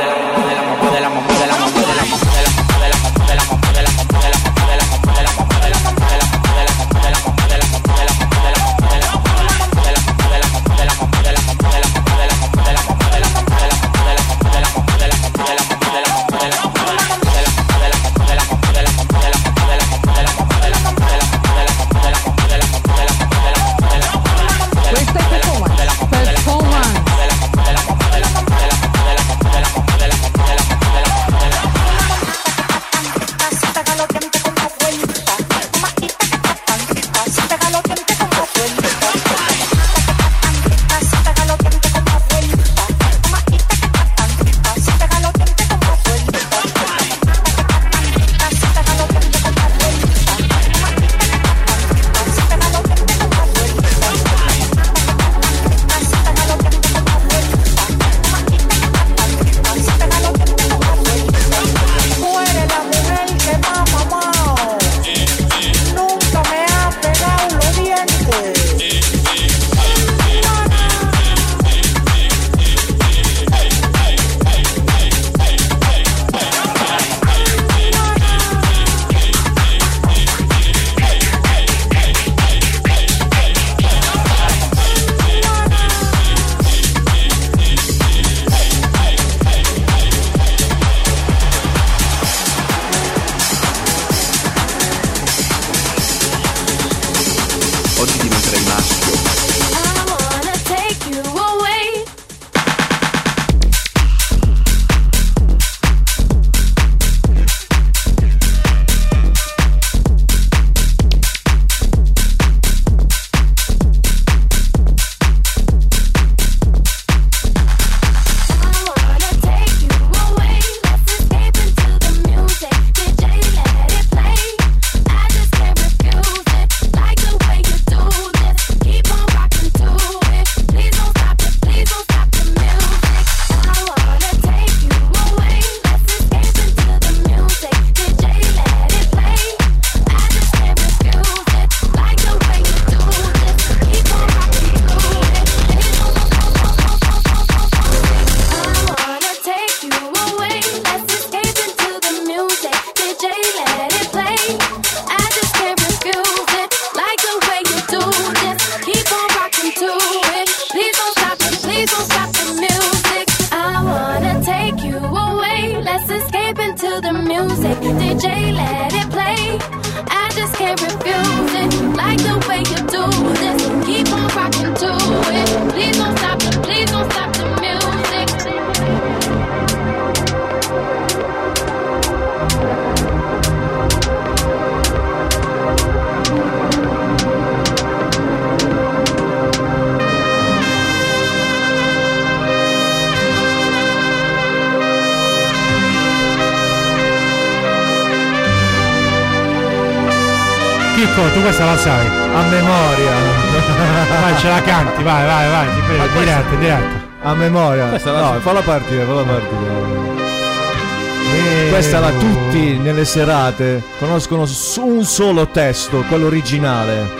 serate conoscono su un solo testo, quello originale.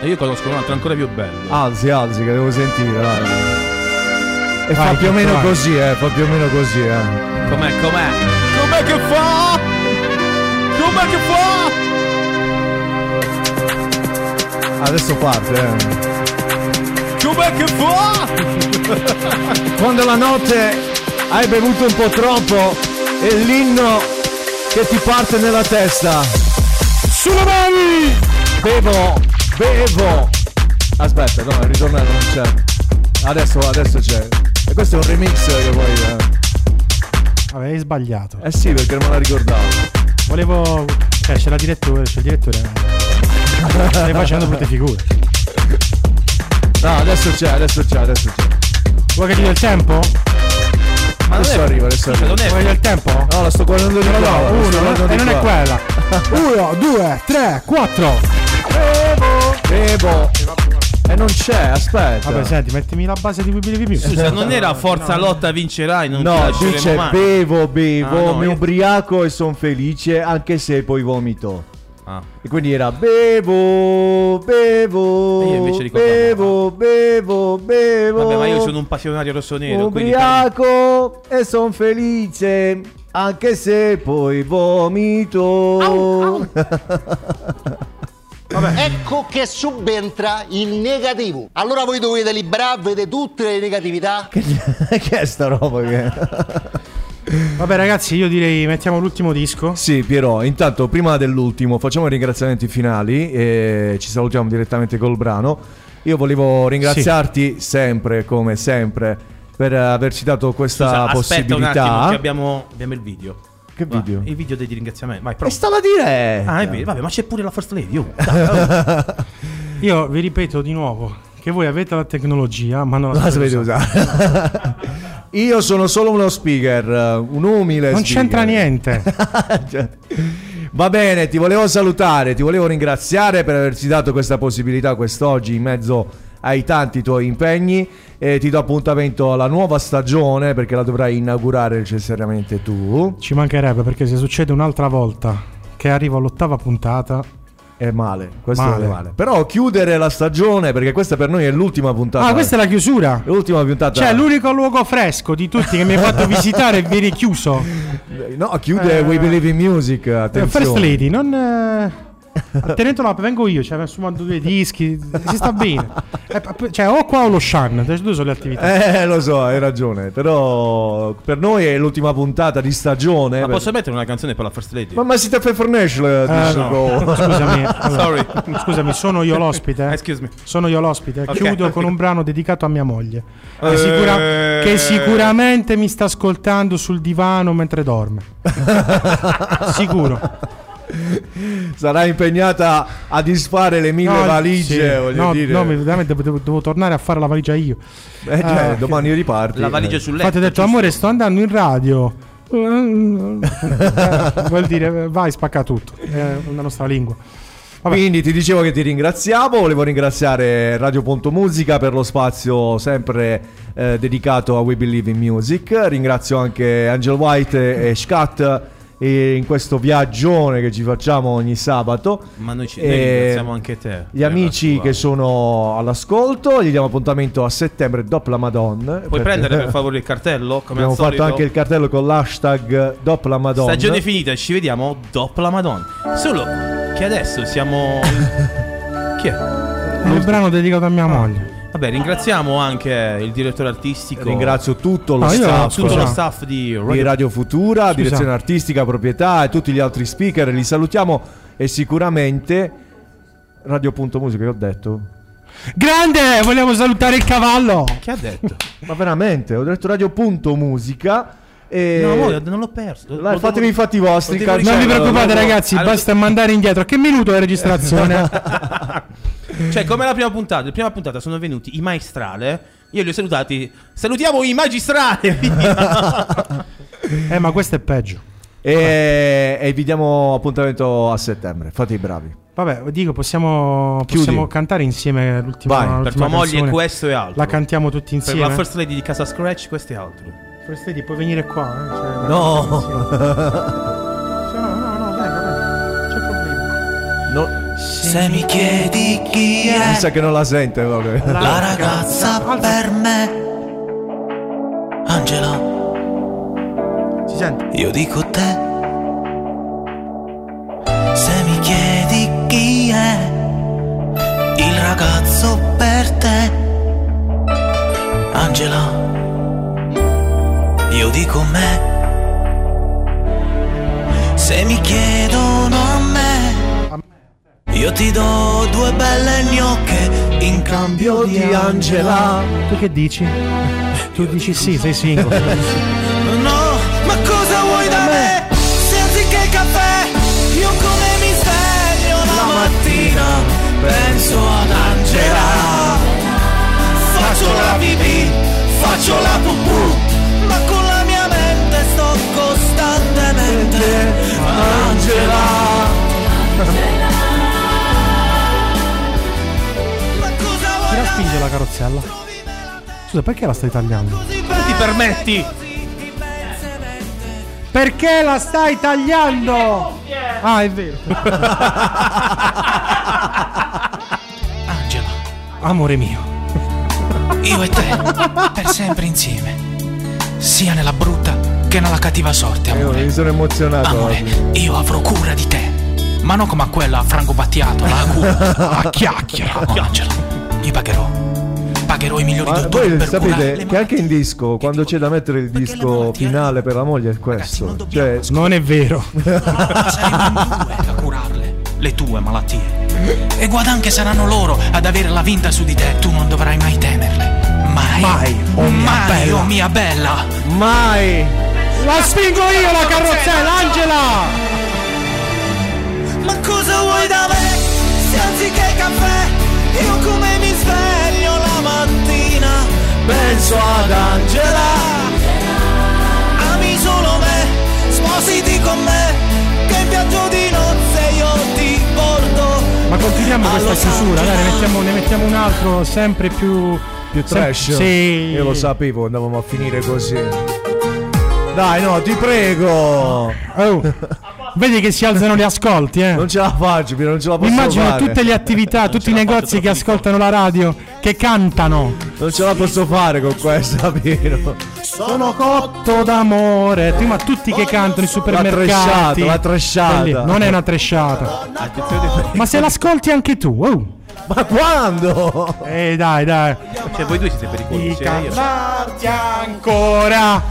E io conosco un altro ancora più bello. Alzi, alzi, che devo sentire, dai. E Vai, fa più o meno vai. così, eh, fa più o meno così, eh. Com'è, com'è? Com'è che fa? Com'è che fa? Adesso parte, eh. Com'è che fa? Quando la notte hai bevuto un po' troppo e l'inno che ti parte nella testa. Sulle mani! Bevo, bevo. Aspetta, no, il ritornello non c'è. Adesso, adesso c'è. E questo è un remix che poi... Eh. Avevi sbagliato. Eh sì, perché non me la ricordavo. Volevo. Cioè, c'è la direttore, c'è il direttore. Stai facendo brutte figure. No, adesso c'è, adesso c'è, adesso c'è. Vuoi che ti dia il tempo? Ma adesso arriva, adesso arriva. Vuoi del tempo? No, la sto guardando di No, qua. no, sto uno, e non è quella. Uno, due, tre, quattro. Bevo. E non c'è, aspetta. Vabbè, senti, mettimi la base di Music. Scusa, non era forza lotta vincerai, non No, dice mai. bevo, bevo, Ah, no, mi io- ubriaco e sono felice anche se poi vomito. Ah. E quindi era bevo, bevo, E io invece ricordavo- bevo, bevo, bevo. Vabbè, ma io sono un passionario rossonero, ubriaco e sono felice anche se poi vomito. Ecco che subentra il negativo. Allora voi dovete liberare, vedete tutte le negatività. che è sta roba che... Vabbè, ragazzi, io direi mettiamo l'ultimo disco. Sì, Piero, intanto prima dell'ultimo facciamo i ringraziamenti finali e ci salutiamo direttamente col brano. Io volevo ringraziarti sempre, come sempre, per averci dato questa Scusa, aspetta un possibilità. attimo che abbiamo, abbiamo il video. Che Va, video? il video dei ringraziamenti. Vai, E stava a dire! Ah, è vero, vabbè, ma c'è pure la First Lady. oh. Dai, oh. Io vi ripeto di nuovo che voi avete la tecnologia, ma non la, La sapete usare. Io sono solo uno speaker, eh, un umile Non speaker. c'entra niente. Cioè, Va bene, ti volevo salutare, ti volevo ringraziare per averci dato questa possibilità quest'oggi in mezzo ai tanti tuoi impegni e ti do appuntamento alla nuova stagione perché la dovrai inaugurare necessariamente tu. Ci mancherebbe perché se succede un'altra volta che arrivo all'ottava puntata È male, questo Male. è male. Però chiudere la stagione perché questa per noi è l'ultima puntata. Ah, questa è la chiusura. L'ultima puntata. Cioè, l'unico luogo fresco di tutti che mi hai fatto visitare e viene chiuso. No, chiude Eh, We Believe in Music, Eh, attenzione. First Lady, non. eh, Tenetelo là, vengo io, cioè, mi assumando due dischi, si sta bene. Eh, cioè, o qua o lo Shan, due sono le attività. Eh, lo so, hai ragione. Però per noi è l'ultima puntata di stagione. Ma per- posso mettere una canzone per la First Lady? Ma, ma siete Pfeffernash le Eh, dice no. Scusami, allora, Sorry. scusami, sono io l'ospite. eh? Excuse me. Sono io l'ospite. Ok. Chiudo con un brano dedicato a mia moglie. Che, Eh. sicura- che sicuramente mi sta ascoltando sul divano mentre dorme. Sicuro. Sarà impegnata a disfare le mille No, valigie, sì. voglio no, dire. no, mi- veramente devo, devo tornare a fare la valigia io. Eh, cioè, Eh, domani riparti. La valigia sul letto. Infatti ho detto, amore, sto andando in radio. Vuol dire, vai, spacca tutto. È la nostra lingua. Vabbè. Quindi ti dicevo che ti ringraziavo, volevo ringraziare Radio Ponto Musica per lo spazio sempre eh, dedicato a We Believe in Music. Ringrazio anche Angel White e Scat eh, in questo viaggione che ci facciamo ogni sabato. Ma noi, ci, E noi ringraziamo anche te. Gli amici che sono all'ascolto, gli diamo appuntamento a settembre dopo la Madonna. Puoi prendere per favore il cartello? Come Abbiamo al fatto anche il cartello con l'hashtag dopo la Madonna. Stagione finita, ci vediamo dopo la Madonna. Solo che adesso siamo. Chi è? È il brano dedicato a mia moglie. Vabbè, ringraziamo anche il direttore artistico. Ringrazio tutto lo io- staff, tutto lo staff di Radio, di Radio Futura, Scusa. direzione artistica, proprietà e tutti gli altri speaker. Li salutiamo e sicuramente Radio.musica, che ho detto? Grande! Vogliamo salutare il cavallo! Che ha detto? Ma veramente, ho detto Radio.musica. E... No, mo, non l'ho perso. Dai, Lo fatevi i fatti vostri. lo devo cazzo. Non vi Cioè, preoccupate, allora- ragazzi, allora- basta mandare indietro. A che minuto è la registrazione? Cioè, come la prima puntata, la prima puntata sono venuti i maestrale. Io li ho salutati. Salutiamo i magistrali! eh, ma questo è peggio. E, e vi diamo appuntamento a settembre. Fate i bravi. Vabbè, dico, possiamo, possiamo cantare insieme l'ultima, Vai. l'ultima per tua moglie canzone. questo e altro. La cantiamo tutti Per insieme. la first lady di Casa Scratch, questo e altro. First Lady, puoi venire qua? eh? Cioè, no, Se mi chiedi chi mi è sa che non la sente. proprio. la ragazza per me, Angela, Si sente? io dico te. Se mi chiedi chi è il ragazzo per te, Angela, io dico me. Se mi chiedono io ti do due belle gnocche in cambio di Angela. Tu che dici? Tu dici sì, sei single. No, ma cosa vuoi da me? Se anziché il caffè, io come mi sveglio la mattina, penso ad Angela. Faccio la pipì, faccio la pupù, ma con la mia mente sto costantemente ad Angela. Vuoi da tagliarla. Scusa, perché la stai tagliando? Non ti permetti? Perché la stai tagliando? Ah, è vero. Angela, Amore mio. io e te, per sempre insieme. Sia nella brutta che nella cattiva sorte, Io amore. mi sono emozionato. Amore, io avrò cura di te. Ma non come a quella a Franco Battiato, la cura, a chiacchiera. Angela, io pagherò. Pagherò i migliori Ma dottori voi sapete che anche in disco, quando c'è da mettere il disco finale per la moglie, è questo. Cioè, Non è vero. a curarle, le tue malattie. E guarda anche saranno loro ad avere la vinta su di te, tu non dovrai mai temerle. Mai. Mai, oh mia mai, bella. oh mia bella. Mai. La spingo io la carrozzella, Angela! Ma cosa vuoi da me? Se anziché caffè Io come mi sveglio la mattina Penso ad Angela Ami solo me Spositi con me Che in viaggio di nozze io ti porto Ma continuiamo questa chiusura, dai, ne mettiamo, ne mettiamo un altro sempre più. più sem- trash. Sì. Io lo sapevo, andavamo a finire così. Dai, no, ti prego. Oh, vedi che si alzano gli ascolti, eh? Non ce la faccio, Pino, non ce la posso Immagino fare. tutte le attività, tutti i negozi che ascoltano la radio, che cantano. Non ce la posso fare con questa, Pino. Sono cotto d'amore. Prima tutti che cantano i supermercati. tresciata, la tresciata. Non è una tresciata. Ma se l'ascolti anche tu, oh. Ma quando? Eh dai, dai. Cioè, voi due siete Di pericolosi. eh, io- cantarti ancora.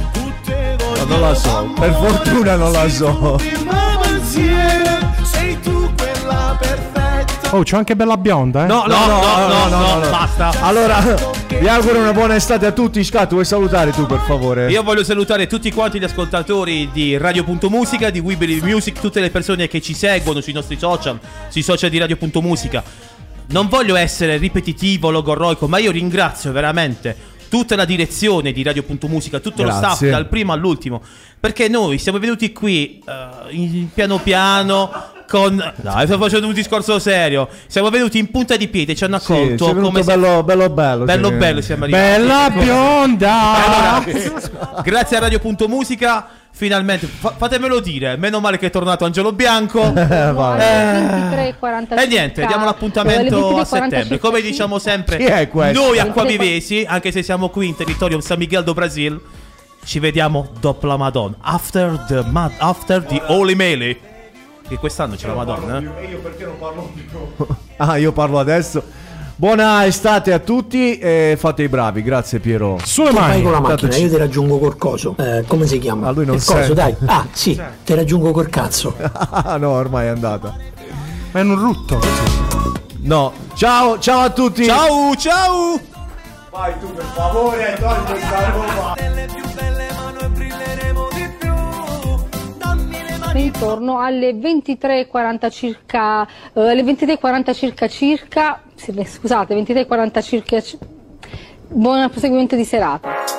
Ma non la so, per fortuna non la so. Sei tu quella perfetta Oh, c'ho anche bella bionda, eh. No, no, no, no, no, no, basta. Allora, vi auguro una buona estate a tutti. Scat, vuoi salutare tu, per favore? Io voglio salutare tutti quanti gli ascoltatori di Radio.musica, di We Believe Music, tutte le persone che ci seguono sui nostri social, sui social di Radio.musica. Non voglio essere ripetitivo, logorroico, ma io ringrazio veramente tutta la direzione di Radio.musica, tutto lo staff, Grazie. dal primo all'ultimo. Perché noi siamo venuti qui eh, in piano piano. Con... Dai, sto facendo un discorso serio. Siamo venuti in punta di piede, ci hanno Sì, accolto venuto come se- bello, bello, bello. Bello bello siamo arrivati. Bella bionda. Allora, grazie a Radio.musica, finalmente, fa- fatemelo dire, meno male che è tornato Angelo Bianco. Eh, Eh, 23.40 E niente, diamo l'appuntamento a 23.45. settembre. Come diciamo sempre, Chi è questo? noi acquavivesi, anche se siamo qui in territorio San Miguel do Brasil, ci vediamo dopo la Madonna. After the, ma- after the Holy Mele. Che quest'anno c'è la Madonna. eh? io perché non parlo più? Ah, io parlo adesso. Buona estate a tutti e fate i bravi, grazie Piero. Sulle Tu vai mani. con la Tanto macchina, ci- io ti raggiungo col coso. Eh, come si chiama? A lui non Il coso, sente. dai. Ah, sì, ti raggiungo col cazzo. Ah no, ormai è andata. Ma è un rutto. No, ciao, ciao a tutti. Ciao, ciao! Vai tu per favore, togli questa roba. Intorno alle 23.40 circa, eh, alle 23.40 circa circa, scusate, 23.40 circa, ci- buon proseguimento di serata.